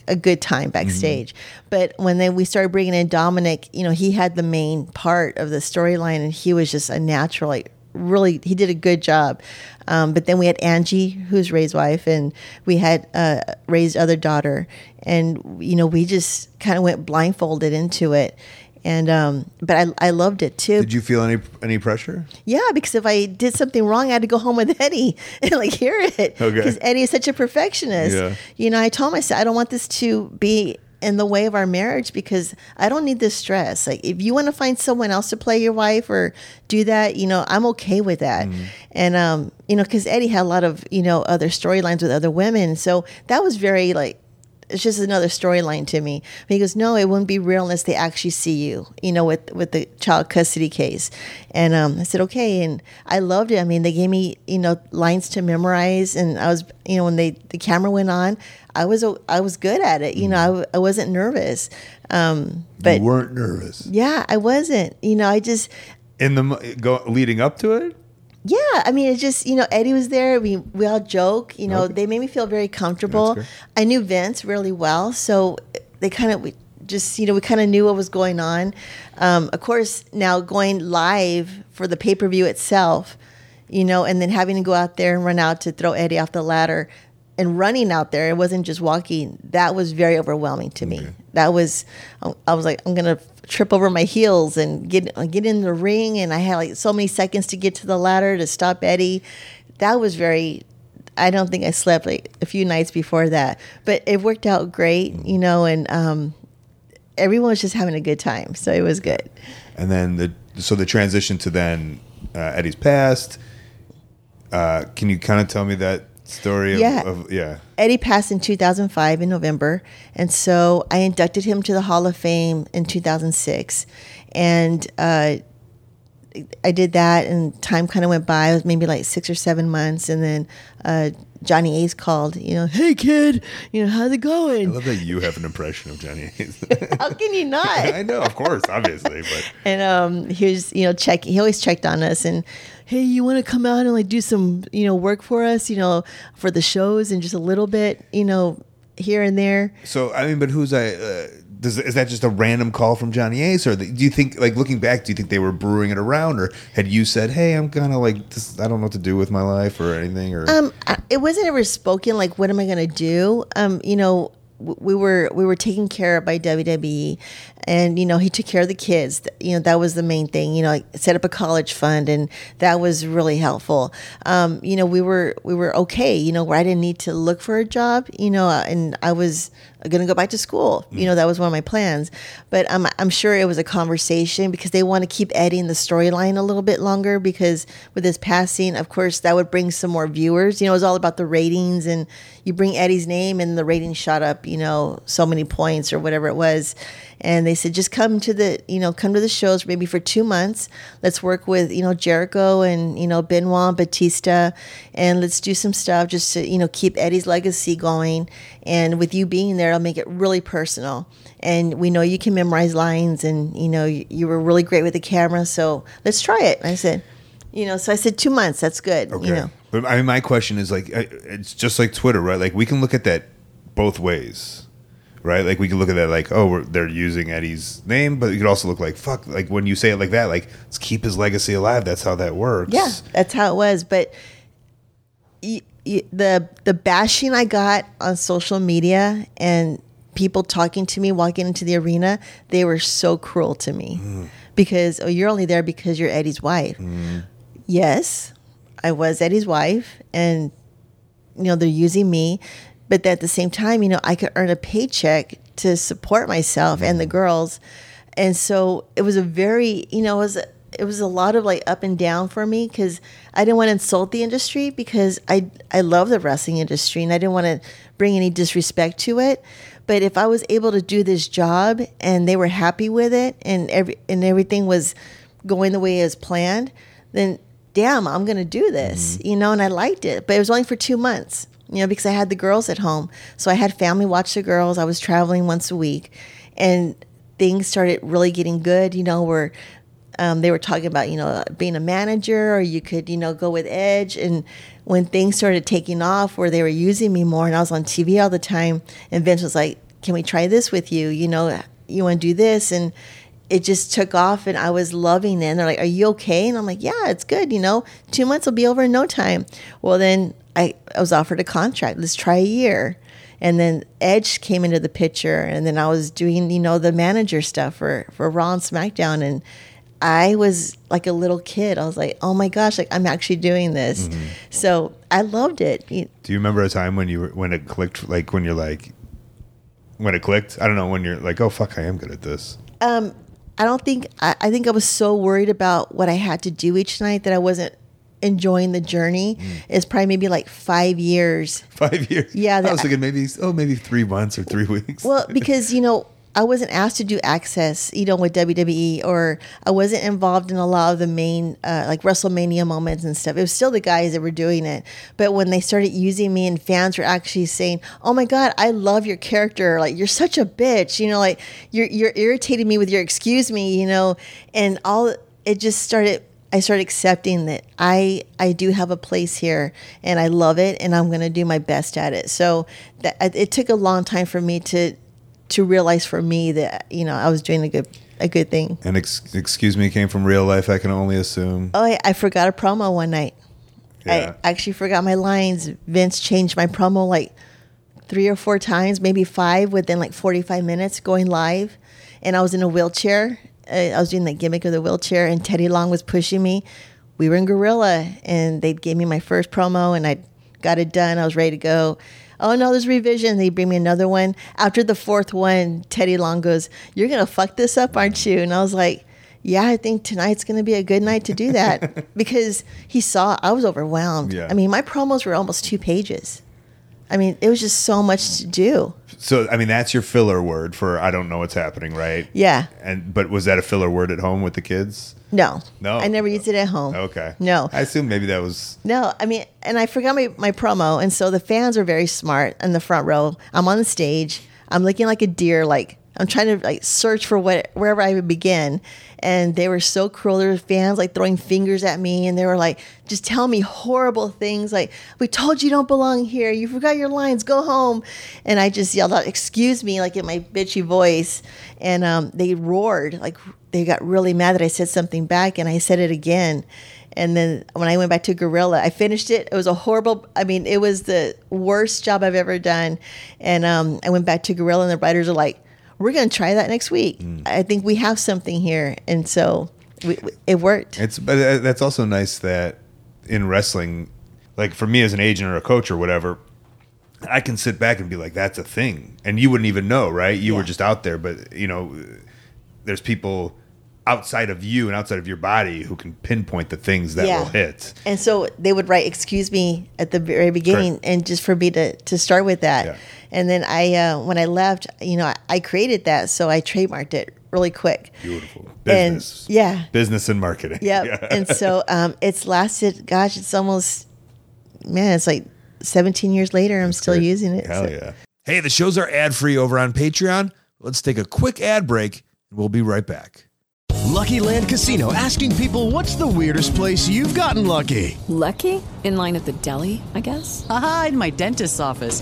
a good time backstage. But when then we started bringing in Dominik, you know, he had the main part of the storyline, and he was just a natural, like really, he did a good job. Um, but then we had Angie, who's Rey's wife, and we had uh, Rey's other daughter, and you know, we just kind of went blindfolded into it. And um, but I, I loved it too. Did you feel any any pressure? Yeah, because if I did something wrong, I had to go home with Eddie and like hear it. Okay. Because Eddie is such a perfectionist. Yeah. You know, I told myself I don't want this to be in the way of our marriage because I don't need this stress. Like if you want to find someone else to play your wife or do that, you know, I'm okay with that. And um, you know, because Eddie had a lot of you know other storylines with other women, so that was very like it's just another storyline to me. But he goes, no, it wouldn't be real unless they actually see you, you know, with with the child custody case. And um, I said, okay, and I loved it. I mean, they gave me, you know, lines to memorize, and I was, you know, when they the camera went on, I was I was good at it. You know, I, I wasn't nervous. Um, but you weren't nervous yeah, I wasn't. You know, I just in the go leading up to it. Yeah, I mean, it's just you know Eddie was there. We we all joke. You know, Okay. they made me feel very comfortable. I knew Vince really well, so they kind of we just you know we kind of knew what was going on. Um, of course, now going live for the pay per view itself, you know, and then having to go out there and run out to throw Eddie off the ladder and running out there. It wasn't just walking. That was very overwhelming to me. That was I was like I'm gonna trip over my heels and get get in the ring, and I had like so many seconds to get to the ladder to stop Eddie. That was very. I don't think I slept like a few nights before that, but it worked out great, you know, and um, everyone was just having a good time, so it was good. And then the so the transition to then uh, Eddie's past. Uh, can you kind of tell me that story? Of, Yeah. Of, yeah. Eddie passed in 2005 in November, and so I inducted him to the Hall of Fame in 2006, and uh, I did that, and time kind of went by. It was maybe like six or seven months, and then uh, Johnny Ace called. You know, hey kid, you know how's it going? I love that you have an impression of Johnny Ace. How can you not? I know, of course, obviously, but and um, he was, you know, check. He always checked on us, and hey, you want to come out and like do some, you know, work for us, you know, for the shows and just a little bit, you know, here and there. so I mean, but who's I? Uh, does is that just a random call from Johnny Ace, or do you think, like looking back, do you think they were brewing it around, or had you said, "Hey, I'm kind of like this, I don't know what to do with my life" or anything, or Um, it wasn't ever spoken like, "What am I going to do?" Um, you know, we were we were taken care of by WWE, and you know he took care of the kids. You know that was the main thing. You know, like, set up a college fund, and that was really helpful. Um, you know, we were we were okay. You know, where I didn't need to look for a job. You know, and I was going to go back to school. You know, that was one of my plans. But um, I'm sure it was a conversation because they want to keep Eddie in the storyline a little bit longer because with his passing, of course, that would bring some more viewers. You know, it was all about the ratings, and you bring Eddie's name, and the ratings shot up. You know, so many points or whatever it was. And they said, just come to the, you know, come to the shows maybe for two months. Let's work with, you know, Jericho and, you know, Benoit, Batista, and let's do some stuff just to, you know, keep Eddie's legacy going. And with you being there, it'll make it really personal. And we know you can memorize lines and, you know, you, you were really great with the camera. So let's try it. I said, you know, so I said two months. That's good. Okay. You know, But I mean, my question is like, it's just like Twitter, right? Like we can look at that both ways, right? Like we can look at that like, oh, we're, they're using Eddie's name, but you could also look like, fuck, like when you say it like that, like let's keep his legacy alive. That's how that works. Yeah, that's how it was. But y- y- the the bashing I got on social media and people talking to me walking into the arena, they were so cruel to me mm. because oh, you're only there because you're Eddie's wife. Mm. Yes, I was Eddie's wife, and you know they're using me, but at the same time, you know I could earn a paycheck to support myself and the girls, and so it was a very you know it was it was a lot of like up and down for me because I didn't want to insult the industry because I I love the wrestling industry and I didn't want to bring any disrespect to it. But if I was able to do this job and they were happy with it and every and everything was going the way as planned, then damn, I'm gonna do this, mm-hmm. you know. And I liked it, but it was only for two months, you know, because I had the girls at home, so I had family watch the girls. I was traveling once a week, and things started really getting good, you know, where um, they were talking about, you know, being a manager or you could, you know, go with Edge. And when things started taking off where they were using me more and I was on TV all the time, and Vince was like, can we try this with you? You know, you want to do this? And it just took off and I was loving it. And they're like, are you okay? And I'm like, yeah, it's good. You know, two months will be over in no time. Well, then I, I was offered a contract. Let's try a year. And then Edge came into the picture, and then I was doing, you know, the manager stuff for for Raw and SmackDown, and I was like a little kid. I was like, oh my gosh, like I'm actually doing this. So I loved it. Do you remember a time when you were, when it clicked, like when you're like, when it clicked? I don't know when you're like, oh fuck, I am good at this. Um, I don't think I, I think I was so worried about what I had to do each night that I wasn't enjoying the journey. is probably maybe like five years. Five years. Yeah, I that- was thinking maybe oh maybe three months or three weeks. Well, because you know, I wasn't asked to do access, you know, with WWE, or I wasn't involved in a lot of the main, uh, like WrestleMania moments and stuff. It was still the guys that were doing it. But when they started using me, and fans were actually saying, "Oh my God, I love your character! Like you're such a bitch," you know, like you're you're irritating me with your "excuse me," you know, and all it just started. I started accepting that I I do have a place here and I love it and I'm going to do my best at it. So that it took a long time for me to to realize for me that you know I was doing a good a good thing. and ex- excuse me came from real life. I can only assume. Oh, I, I forgot a promo one night. Yeah. I actually forgot my lines. Vince changed my promo like three or four times, maybe five within like 45 minutes going live. And I was in a wheelchair. Uh, I was doing that gimmick of the wheelchair, and Teddy Long was pushing me. We were in Gorilla, and they gave me my first promo, and I got it done. I was ready to go. Oh no, there's revision. They bring me another one. After the fourth one, Teddy Long goes, "You're gonna fuck this up, aren't you?" And I was like, "Yeah, I think tonight's gonna be a good night to do that," because he saw I was overwhelmed. Yeah. I mean, my promos were almost two pages. I mean, it was just so much to do. So I mean that's your filler word for I don't know what's happening, right? Yeah. And but was that a filler word at home with the kids? No, No. I never used it at home. Okay. No. I assume maybe that was No, I mean, and I forgot my, my promo. And so the fans are very smart in the front row. I'm on the stage. I'm looking like a deer, like I'm trying to like search for what wherever I would begin. And they were so cruel. There were fans like throwing fingers at me and they were like just tell me horrible things like, We told you don't belong here. You forgot your lines, go home. And I just yelled out, Excuse me, like in my bitchy voice. And um, they roared, like they got really mad that I said something back and I said it again. And then when I went back to Gorilla, I finished it. It was a horrible. I mean, it was the worst job I've ever done. And um, I went back to Gorilla, and the writers are like, "We're going to try that next week. I think we have something here." And so we, we- it worked. It's but uh, that's also nice that in wrestling, like for me as an agent or a coach or whatever, I can sit back and be like, "That's a thing," and you wouldn't even know, right? You were just out there, but you know, there's people outside of you and outside of your body who can pinpoint the things that Yeah. will hit. And so they would write "excuse me" at the very beginning, and just for me to to start with that. And then I, uh, when I left, you know, I, I created that, so I trademarked it really quick. Beautiful And- business, yeah. business and marketing. Yep. and so um, it's lasted. Gosh, it's almost man. It's like 17 years later. I'm still using it. Hell so- yeah. Hey, the shows are ad free over on Patreon. Let's take a quick ad break and we'll be right back. Lucky Land Casino asking people what's the weirdest place you've gotten lucky? Lucky? In line at the deli, I guess? Haha, in my dentist's office.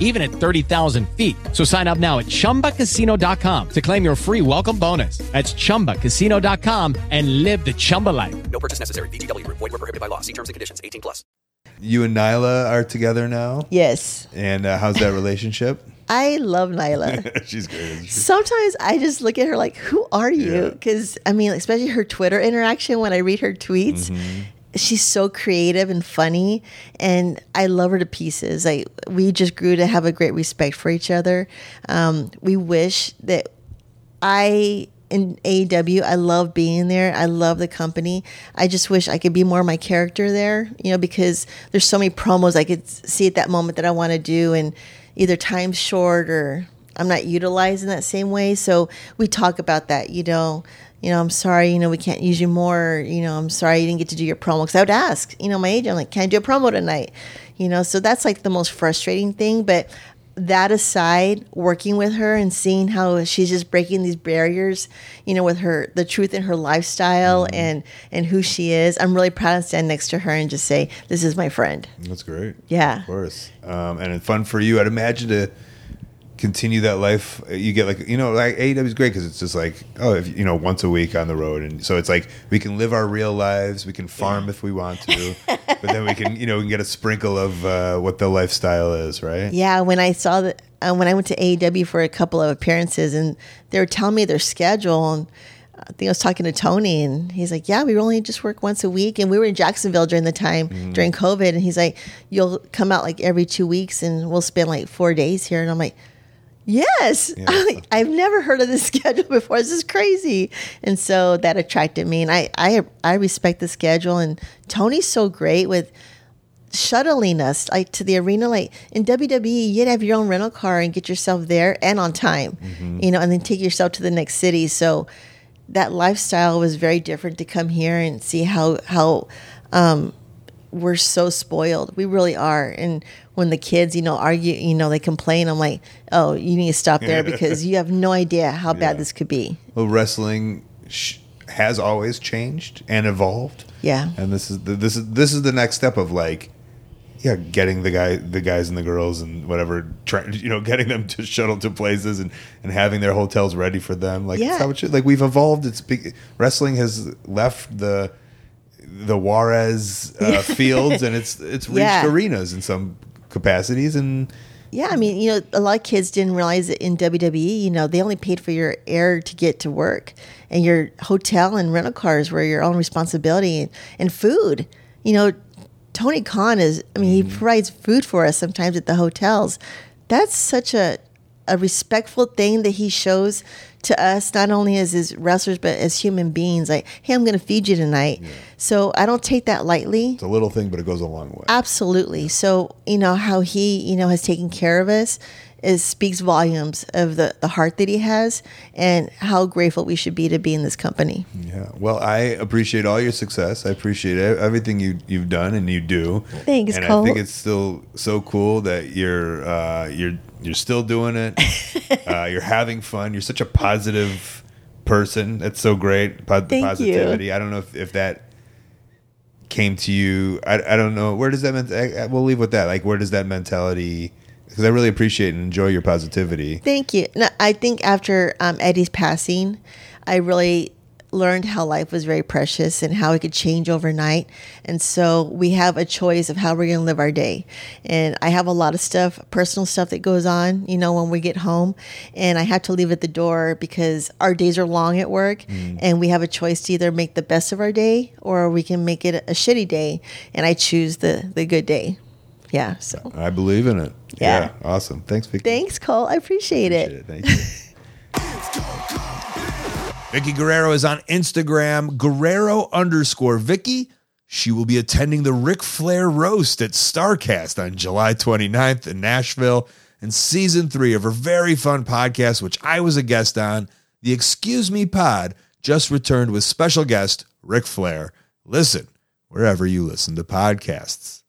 even at 30,000 feet. So sign up now at chumbacasino.com to claim your free welcome bonus. That's chumbacasino.com and live the Chumba life. No purchase necessary. VGW Group. Void were prohibited by law. See terms and conditions. 18 plus. You and Nyla are together now? Yes. And uh, how's that relationship? I love Nyla. She's great. she? Sometimes I just look at her like, "Who are you?" Yeah. Because I mean, especially her Twitter interaction when I read her tweets, Mm-hmm. She's so creative and funny, and I love her to pieces. Like we just grew to have a great respect for each other. Um, we wish that I in AEW. I love being there. I love the company. I just wish I could be more my character there, you know, because there's so many promos I could see at that moment that I want to do, and either time's short or I'm not utilized in that same way. So we talk about that, you know. You know, I'm sorry, you know, we can't use you more. You know, I'm sorry you didn't get to do your promo. Because I would ask, you know, my agent, like, can I do a promo tonight? You know, so that's like the most frustrating thing. But that aside, working with her and seeing how she's just breaking these barriers, you know, with her the truth in her lifestyle Mm-hmm. and and who she is, I'm really proud to stand next to her and just say, "This is my friend." That's great. Yeah. Of course. Um, and it's fun for you. I'd imagine to continue that life. You get like, you know, like AEW is great because it's just like, oh, if, you know, once a week on the road. And so it's like we can live our real lives. We can farm if we want to. but then we can, you know, we can get a sprinkle of uh, what the lifestyle is, right? Yeah, when I saw that, uh, when I went to AEW for a couple of appearances, and they were telling me their schedule, and I think I was talking to Tony, and he's like, "Yeah, we only just work once a week," and we were in Jacksonville during the time Mm-hmm. during COVID, and he's like, "You'll come out like every two weeks, and we'll spend like four days here," and I'm like. Yes, I've never heard of this schedule before. This is crazy, and so that attracted me. And I, I, I respect the schedule. And Tony's so great with shuttling us like to the arena. Like in WWE, you'd have your own rental car and get yourself there and on time, you know, and then take yourself to the next city. So that lifestyle was very different to come here and see how how um, we're so spoiled. We really are. And when the kids, you know, argue, you know, they complain. I'm like, oh, you need to stop there because you have no idea how bad this could be. Well, wrestling sh- has always changed and evolved. Yeah. and this is the, this is this is the next step of like yeah getting the guy the guys and the girls and whatever trying you know getting them to shuttle to places and and having their hotels ready for them like Yeah. should, like we've evolved it's big, wrestling has left the the Juarez uh, fields and it's it's reached Yeah. arenas in some capacities and Yeah, I mean, you know, a lot of kids didn't realize that in WWE, you know, they only paid for your air to get to work, and your hotel and rental cars were your own responsibility, and, and food. You know, Tony Khan is, I mean, he mm. provides food for us sometimes at the hotels. That's such a a respectful thing that he shows to us, not only as his wrestlers but as human beings. Like, hey, I'm going to feed you tonight. So I don't take that lightly. it's a little thing but it goes a long way Absolutely. So, you know, how he, you know, has taken care of us is speaks volumes of the, the heart that he has and how grateful we should be to be in this company. Yeah. Well, I appreciate all your success. I appreciate everything you you've done and you do. Thanks, And Cole. I think it's still so cool that you're uh, you're you're still doing it. uh, you're having fun. You're such a positive person. That's so great. Po- Thank you. positivity. I don't know if, if that came to you. I, I don't know. Where does that? I- I- We'll leave with that. Like, where does that mentality? Because I really appreciate and enjoy your positivity. Thank you. No, I think after um, Eddie's passing, I really learned how life was very precious and how it could change overnight. And so we have a choice of how we're going to live our day. And I have a lot of stuff, personal stuff that goes on, you know, when we get home. And I have to leave at the door because our days are long at work. And we have a choice to either make the best of our day or we can make it a shitty day. And I choose the, the good day. Yeah. So I believe in it. Yeah. awesome. Thanks, Vickie. thanks, Cole. I appreciate, it. Thank you. Vickie Guerrero is on Instagram, Guerrero underscore Vickie. She will be attending the Ric Flair roast at Starrcast on July 29th in Nashville. And season three of her very fun podcast, which I was a guest on, the Excuse Me Pod, just returned with special guest Ric Flair. Listen wherever you listen to podcasts.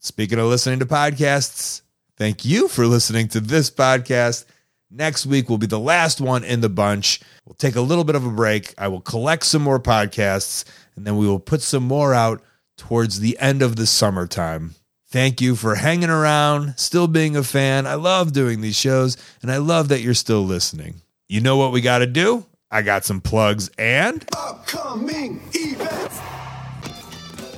Speaking of listening to podcasts, thank you for listening to this podcast. Next week will be the last one in the bunch. We'll take a little bit of a break. I will collect some more podcasts and then we will put some more out towards the end of the summertime. Thank you for hanging around, still being a fan. I love doing these shows and I love that you're still listening. You know what we got to do? I got some plugs and Upcoming.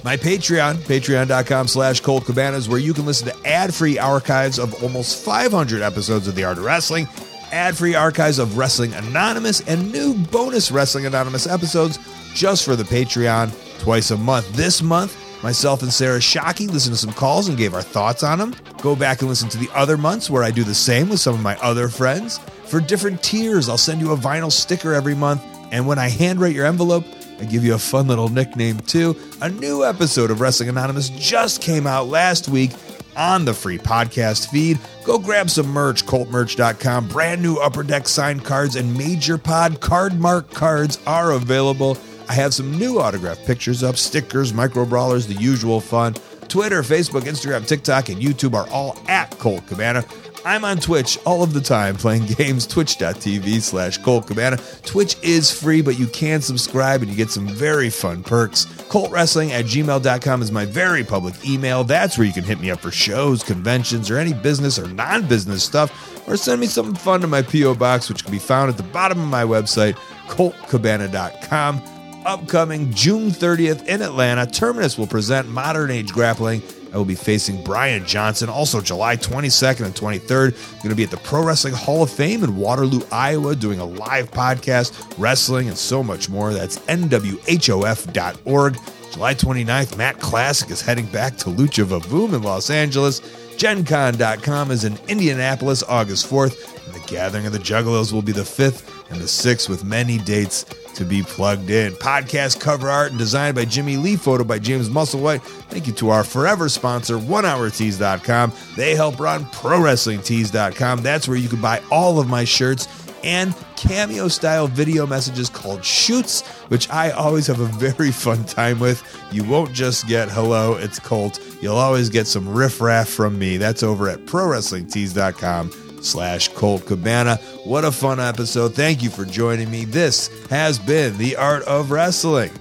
My Patreon, patreon.com slash Colt Cabanas, where you can listen to ad-free archives of almost 500 episodes of The Art of Wrestling, ad-free archives of Wrestling Anonymous, and new bonus Wrestling Anonymous episodes just for the Patreon twice a month. This month, myself and Sarah Shockey listened to some calls and gave our thoughts on them. Go back and listen to the other months where I do the same with some of my other friends. For different tiers, I'll send you a vinyl sticker every month And when I handwrite your envelope, I give you a fun little nickname too. A new episode of Wrestling Anonymous just came out last week on the free podcast feed. Go grab some merch, coltmerch.com. Brand new Upper Deck signed cards and Major Pod card mark cards are available. I have some new autograph pictures up, stickers, micro brawlers, the usual fun. Twitter, Facebook, Instagram, TikTok, and YouTube are all at Colt Cabana. I'm on Twitch all of the time playing games, twitch.tv slash Colt Cabana. Twitch is free, but you can subscribe and you get some very fun perks. ColtWrestling at gmail.com is my very public email. That's where you can hit me up for shows, conventions, or any business or non business stuff, or send me something fun to my P.O. Box, which can be found at the bottom of my website, coltcabana.com. Upcoming June 30th in Atlanta, Terminus will present Modern Age Grappling. I will be facing Brian Johnson. Also, July 22nd and 23rd, I'm going to be at the Pro Wrestling Hall of Fame in Waterloo, Iowa, doing a live podcast, wrestling, and so much more. That's nwhof.org. July 29th, Matt Classic is heading back to Lucha Vavoom in Los Angeles. GenCon.com is in Indianapolis, August 4th, and the Gathering of the Juggalos will be the 5th and the 6th, with many dates to be plugged in. Podcast cover art and design by Jimmy Lee, photo by James Musselwhite. Thank you to our forever sponsor, OneHourTees.com. They help run ProWrestlingTees.com. That's where you can buy all of my shirts and cameo style video messages called shoots, which I always have a very fun time with. You won't just get hello, it's Colt. You'll always get some riffraff from me. That's over at ProWrestlingTees.com slash Colt Cabana. What a fun episode. Thank you for joining me. This has been The Art of Wrestling.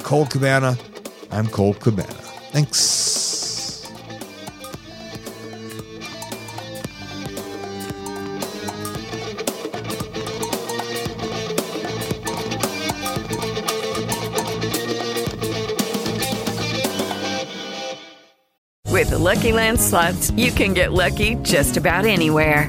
Colt Cabana, I'm Colt Cabana. Thanks. With the Lucky Land slots, you can get lucky just about anywhere.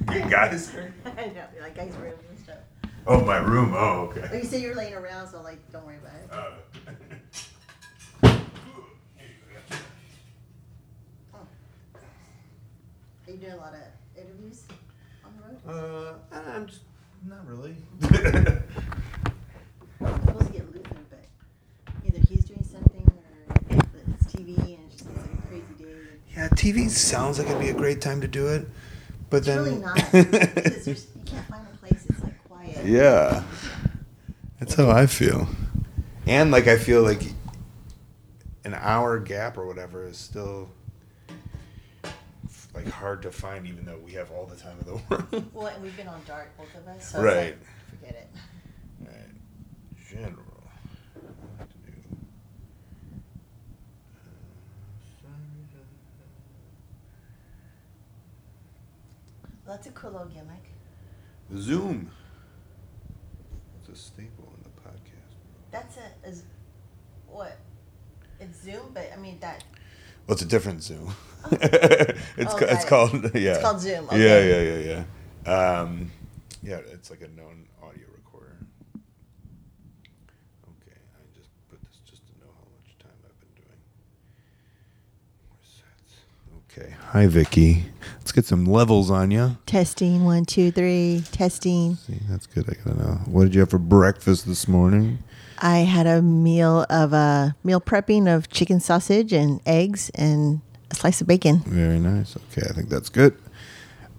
You guys scare you? I know, like guys' rooms and stuff. Oh, my room. Oh, okay. Like you said, you're laying around, so like, don't worry about it. Oh. Are you doing a lot of interviews on the road? Uh, I'm just not really. I'm supposed to get Luther, but either he's doing something or it's TV and it's just like a crazy day. Yeah, TV sounds like it'd be a great time to do it, but It's then really not. because you can't find a place that's like quiet. yeah, that's how I feel. And like I feel like an hour gap or whatever is still like hard to find, even though we have all the time in the world. Well, and we've been on dark, both of us. So Right. It's like, forget it. Right. General. What to do? Well, that's a cool little gimmick. Zoom. It's a staple in the podcast. That's a is what? It's Zoom, but I mean that. Well, it's a different Zoom. Oh. it's Oh, ca- it's it. called yeah. It's called Zoom, Yeah, yeah, yeah, yeah. Um, yeah, it's like a known audio recorder. Okay, I just put this just to know how much time I've been doing. Where's that? Okay. Hi, Vickie. Let's get some levels on you. Testing one two three. Testing. See, that's good. I gotta know. What did you have for breakfast this morning? I had a meal of uh, meal prepping of chicken sausage and eggs and a slice of bacon. Very nice. Okay, I think that's good.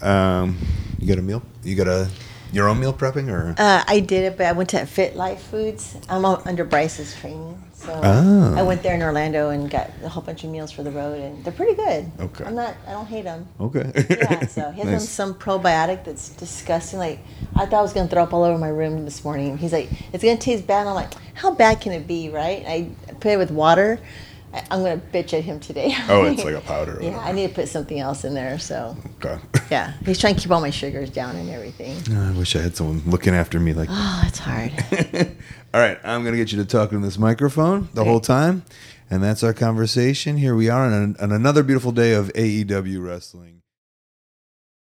Um, you got a meal? You got a Your own meal prepping or? Uh, I did it, but I went to Fit Life Foods. I'm under Bryce's training, so Oh. I went there in Orlando and got a whole bunch of meals for the road, and they're pretty good. Okay. I'm not. I don't hate them. Okay. Yeah. So he has Nice. some probiotic that's disgusting. Like I thought I was gonna throw up all over my room this morning. He's like, it's gonna taste bad. And I'm like, how bad can it be, right? I put it with water. I, I'm gonna bitch at him today. Oh, it's like a powder yeah, I need to put something else in there. So Okay. yeah, he's trying to keep all my sugars down and everything. Oh, I wish I had someone looking after me like. Oh, it's hard. All right, I'm gonna get you to talk in this microphone the whole time, and that's our conversation. Here we are on, an, on another beautiful day of AEW wrestling.